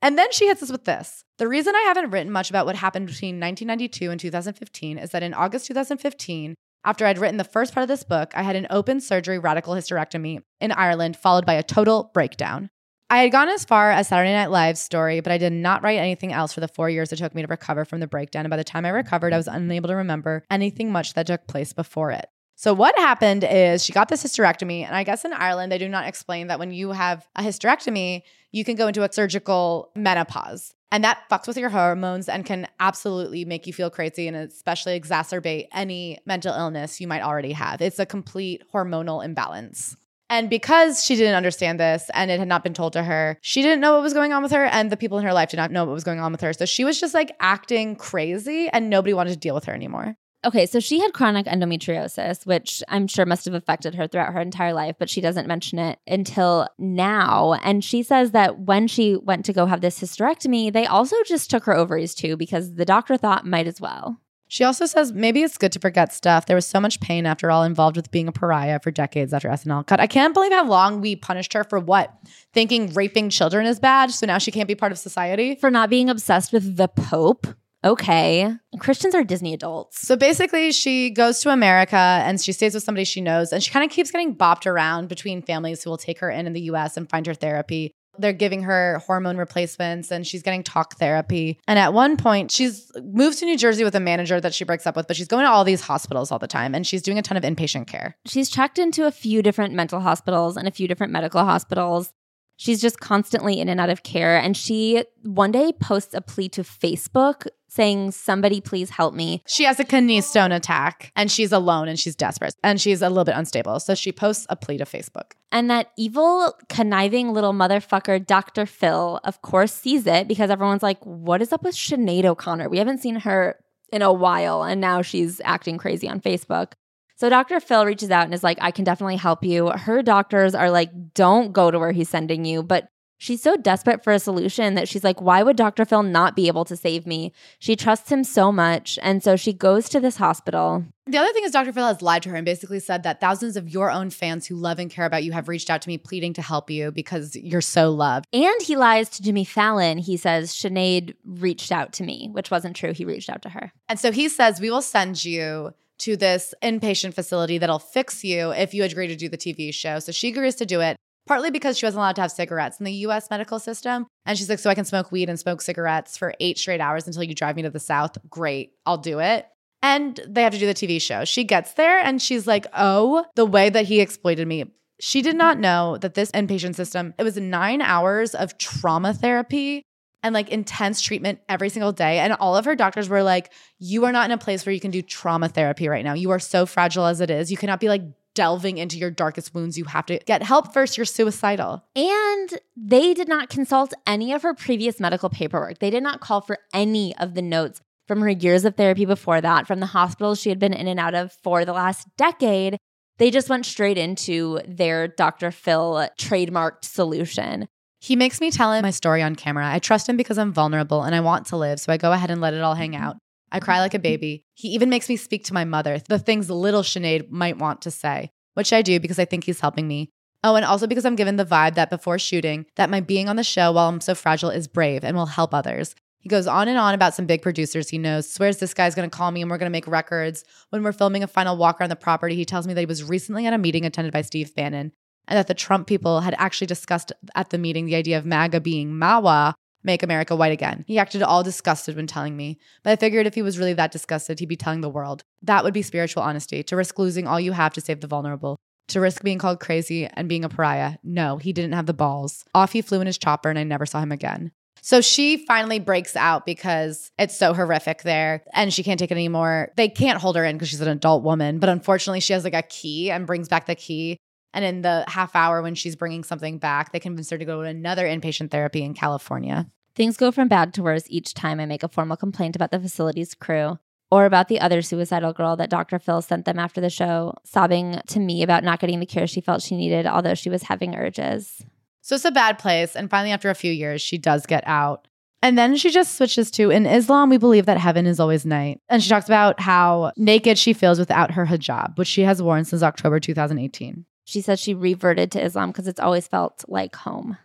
S1: And then she hits us with this. The reason I haven't written much about what happened between 1992 and 2015 is that in August 2015, after I'd written the first part of this book, I had an open surgery radical hysterectomy in Ireland, followed by a total breakdown. I had gone as far as Saturday Night Live's story, but I did not write anything else for the four years it took me to recover from the breakdown. And by the time I recovered, I was unable to remember anything much that took place before it. So, what happened is she got this hysterectomy. And I guess in Ireland, they do not explain that when you have a hysterectomy, you can go into a surgical menopause. And that fucks with your hormones and can absolutely make you feel crazy and especially exacerbate any mental illness you might already have. It's a complete hormonal imbalance. And because she didn't understand this and it had not been told to her, she didn't know what was going on with her, and the people in her life did not know what was going on with her. So she was just like acting crazy, and nobody wanted to deal with her anymore.
S2: Okay, so she had chronic endometriosis, which I'm sure must have affected her throughout her entire life, but she doesn't mention it until now. And she says that when she went to go have this hysterectomy, they also just took her ovaries too because the doctor thought might as well.
S1: She also says maybe it's good to forget stuff. There was so much pain after all involved with being a pariah for decades after SNL. cut. I can't believe how long we punished her for what? Thinking raping children is bad, so now she can't be part of society?
S2: For not being obsessed with the Pope. Okay. Christians are Disney adults.
S1: So basically, she goes to America and she stays with somebody she knows, and she kind of keeps getting bopped around between families who will take her in in the US and find her therapy they're giving her hormone replacements and she's getting talk therapy. And at one point, she's moved to New Jersey with a manager that she breaks up with, but she's going to all these hospitals all the time and she's doing a ton of inpatient care.
S2: She's checked into a few different mental hospitals and a few different medical hospitals. She's just constantly in and out of care. And she one day posts a plea to Facebook saying, Somebody please help me.
S1: She has a kidney stone attack and she's alone and she's desperate and she's a little bit unstable. So she posts a plea to Facebook.
S2: And that evil, conniving little motherfucker, Dr. Phil, of course, sees it because everyone's like, What is up with Sinead O'Connor? We haven't seen her in a while and now she's acting crazy on Facebook. So Dr. Phil reaches out and is like, I can definitely help you. Her doctors are like, don't go to where he's sending you. But she's so desperate for a solution that she's like, why would Dr. Phil not be able to save me? She trusts him so much. And so she goes to this hospital.
S1: The other thing is, Dr. Phil has lied to her and basically said that thousands of your own fans who love and care about you have reached out to me pleading to help you because you're so loved.
S2: And he lies to Jimmy Fallon. He says, Sinead reached out to me, which wasn't true. He reached out to her.
S1: And so he says, we will send you to this inpatient facility that'll fix you if you agree to do the TV show. So she agrees to do it. partly because she wasn't allowed to have cigarettes in the US medical system. And she's like, So I can smoke weed and smoke cigarettes for eight straight hours until you drive me to the South. Great, I'll do it. And they have to do the TV show. She gets there and she's like, Oh, the way that he exploited me. She did not know that this inpatient system, it was nine hours of trauma therapy and like intense treatment every single day. And all of her doctors were like, You are not in a place where you can do trauma therapy right now. You are so fragile as it is. You cannot be like delving into your darkest wounds. You have to get help first. You're suicidal.
S2: And they did not consult any of her previous medical paperwork. They did not call for any of the notes from her years of therapy before that, from the hospitals she had been in and out of for the last decade. They just went straight into their Dr. Phil trademarked solution.
S1: He makes me tell him my story on camera. I trust him because I'm vulnerable and I want to live, so I go ahead and let it all hang mm-hmm. out. I cry like a baby. He even makes me speak to my mother, the things little Sinead might want to say, which I do because I think he's helping me. Oh, and also because I'm given the vibe that before shooting, that my being on the show while I'm so fragile is brave and will help others. He goes on and on about some big producers he knows, swears this guy's gonna call me and we're gonna make records. When we're filming a final walk around the property, he tells me that he was recently at a meeting attended by Steve Bannon and that the Trump people had actually discussed at the meeting the idea of MAGA being MAWA, make America white again. He acted all disgusted when telling me, but I figured if he was really that disgusted, he'd be telling the world. That would be spiritual honesty, to risk losing all you have to save the vulnerable. To risk being called crazy and being a pariah. No, he didn't have the balls. Off he flew in his chopper and I never saw him again. So she finally breaks out because it's so horrific there and she can't take it anymore. They can't hold her in because she's an adult woman, but unfortunately, she has like a key and brings back the key. And in the half hour when she's bringing something back, they convince her to go to another inpatient therapy in California.
S2: Things go from bad to worse each time I make a formal complaint about the facility's crew or about the other suicidal girl that Dr. Phil sent them after the show, sobbing to me about not getting the care she felt she needed, although she was having urges.
S1: So it's a bad place. And finally, after a few years, she does get out. And then she just switches to in Islam, we believe that heaven is always night. And she talks about how naked she feels without her hijab, which she has worn since October 2018.
S2: She says she reverted to Islam because it's always felt like home.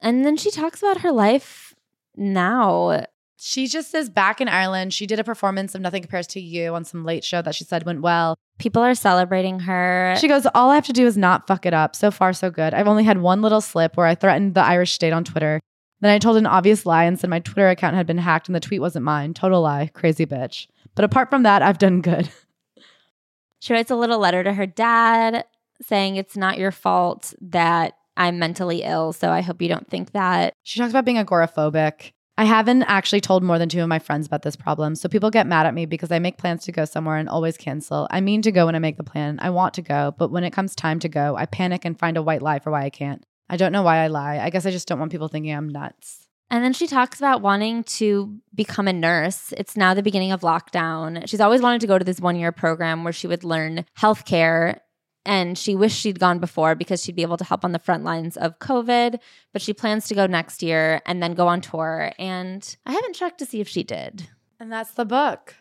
S2: And then she talks about her life now.
S1: She just says back in Ireland. She did a performance of Nothing Compares to You on some late show that she said went well.
S2: People are celebrating her.
S1: She goes, All I have to do is not fuck it up. So far, so good. I've only had one little slip where I threatened the Irish state on Twitter. Then I told an obvious lie and said my Twitter account had been hacked and the tweet wasn't mine. Total lie. Crazy bitch. But apart from that, I've done good.
S2: She writes a little letter to her dad saying it's not your fault that I'm mentally ill. So I hope you don't think that.
S1: She talks about being agoraphobic. I haven't actually told more than two of my friends about this problem. So people get mad at me because I make plans to go somewhere and always cancel. I mean to go when I make the plan. I want to go, but when it comes time to go, I panic and find a white lie for why I can't. I don't know why I lie. I guess I just don't want people thinking I'm nuts.
S2: And then she talks about wanting to become a nurse. It's now the beginning of lockdown. She's always wanted to go to this one year program where she would learn healthcare. And she wished she'd gone before because she'd be able to help on the front lines of COVID. But she plans to go next year and then go on tour. And I haven't checked to see if she did.
S1: And that's the book.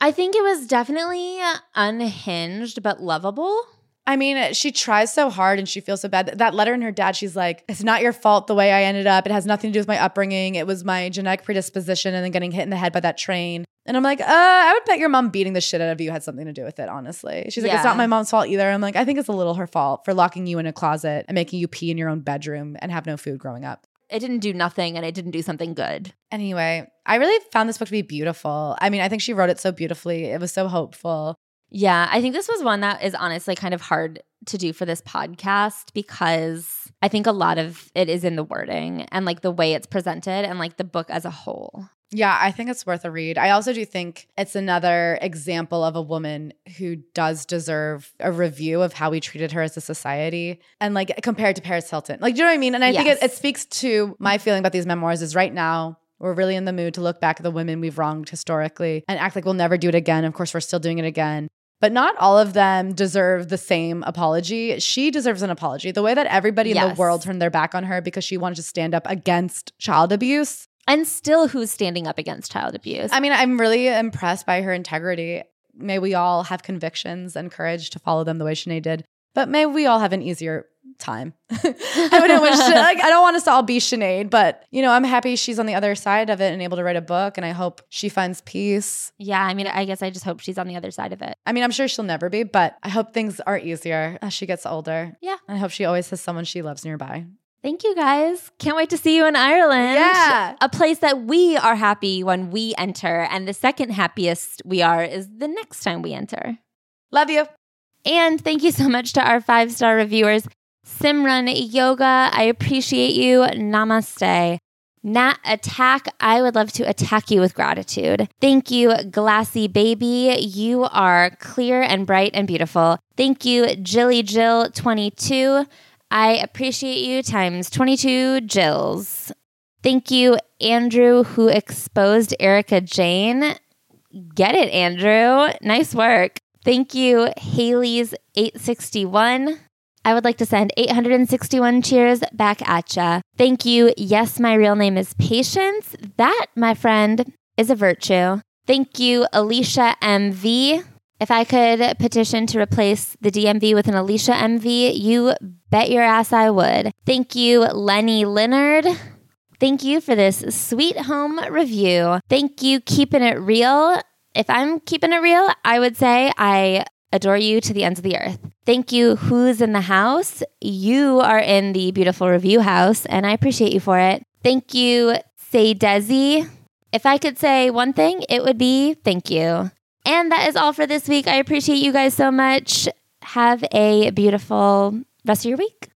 S2: I think it was definitely unhinged, but lovable.
S1: I mean, she tries so hard and she feels so bad. That letter in her dad, she's like, it's not your fault the way I ended up. It has nothing to do with my upbringing. It was my genetic predisposition and then getting hit in the head by that train. And I'm like, uh, I would bet your mom beating the shit out of you had something to do with it, honestly. She's like, it's not my mom's fault either. I'm like, I think it's a little her fault for locking you in a closet and making you pee in your own bedroom and have no food growing up.
S2: It didn't do nothing and it didn't do something good.
S1: Anyway, I really found this book to be beautiful. I mean, I think she wrote it so beautifully. It was so hopeful.
S2: Yeah, I think this was one that is honestly kind of hard to do for this podcast because I think a lot of it is in the wording and like the way it's presented and like the book as a whole.
S1: Yeah, I think it's worth a read. I also do think it's another example of a woman who does deserve a review of how we treated her as a society and like compared to Paris Hilton. Like, do you know what I mean? And I think it, it speaks to my feeling about these memoirs is right now we're really in the mood to look back at the women we've wronged historically and act like we'll never do it again. Of course, we're still doing it again. But not all of them deserve the same apology. She deserves an apology. The way that everybody in the world turned their back on her because she wanted to stand up against child abuse
S2: And still, who's standing up against child abuse?
S1: I mean, I'm really impressed by her integrity. May we all have convictions and courage to follow them the way Sinead did. But may we all have an easier time. <laughs> I wouldn't wish to, like I don't want us to all be Sinead, but you know, I'm happy she's on the other side of it and able to write a book and I hope she finds peace.
S2: Yeah, I mean, I guess I just hope she's on the other side of it.
S1: I mean, I'm sure she'll never be, but I hope things are easier as she gets older.
S2: Yeah.
S1: And I hope she always has someone she loves nearby.
S2: Thank you guys. Can't wait to see you in Ireland.
S1: Yeah.
S2: A place that we are happy when we enter. And the second happiest we are is the next time we enter.
S1: Love you.
S2: And thank you so much to our five star reviewers Simran Yoga, I appreciate you. Namaste. Nat Attack, I would love to attack you with gratitude. Thank you, Glassy Baby. You are clear and bright and beautiful. Thank you, Jilly Jill 22. I appreciate you times 22 Jills. Thank you, Andrew, who exposed Erica Jane. Get it, Andrew. Nice work. Thank you, Haley's 861. I would like to send 861 cheers back at ya. Thank you. Yes, my real name is Patience. That, my friend, is a virtue. Thank you, Alicia MV. If I could petition to replace the DMV with an Alicia MV, you bet your ass I would. Thank you, Lenny Leonard. Thank you for this sweet home review. Thank you, keeping it real. If I'm keeping it real, I would say I adore you to the ends of the earth. Thank you, Who's in the House. You are in the beautiful review house, and I appreciate you for it. Thank you, Say Desi. If I could say one thing, it would be thank you. And that is all for this week. I appreciate you guys so much. Have a beautiful rest of your week.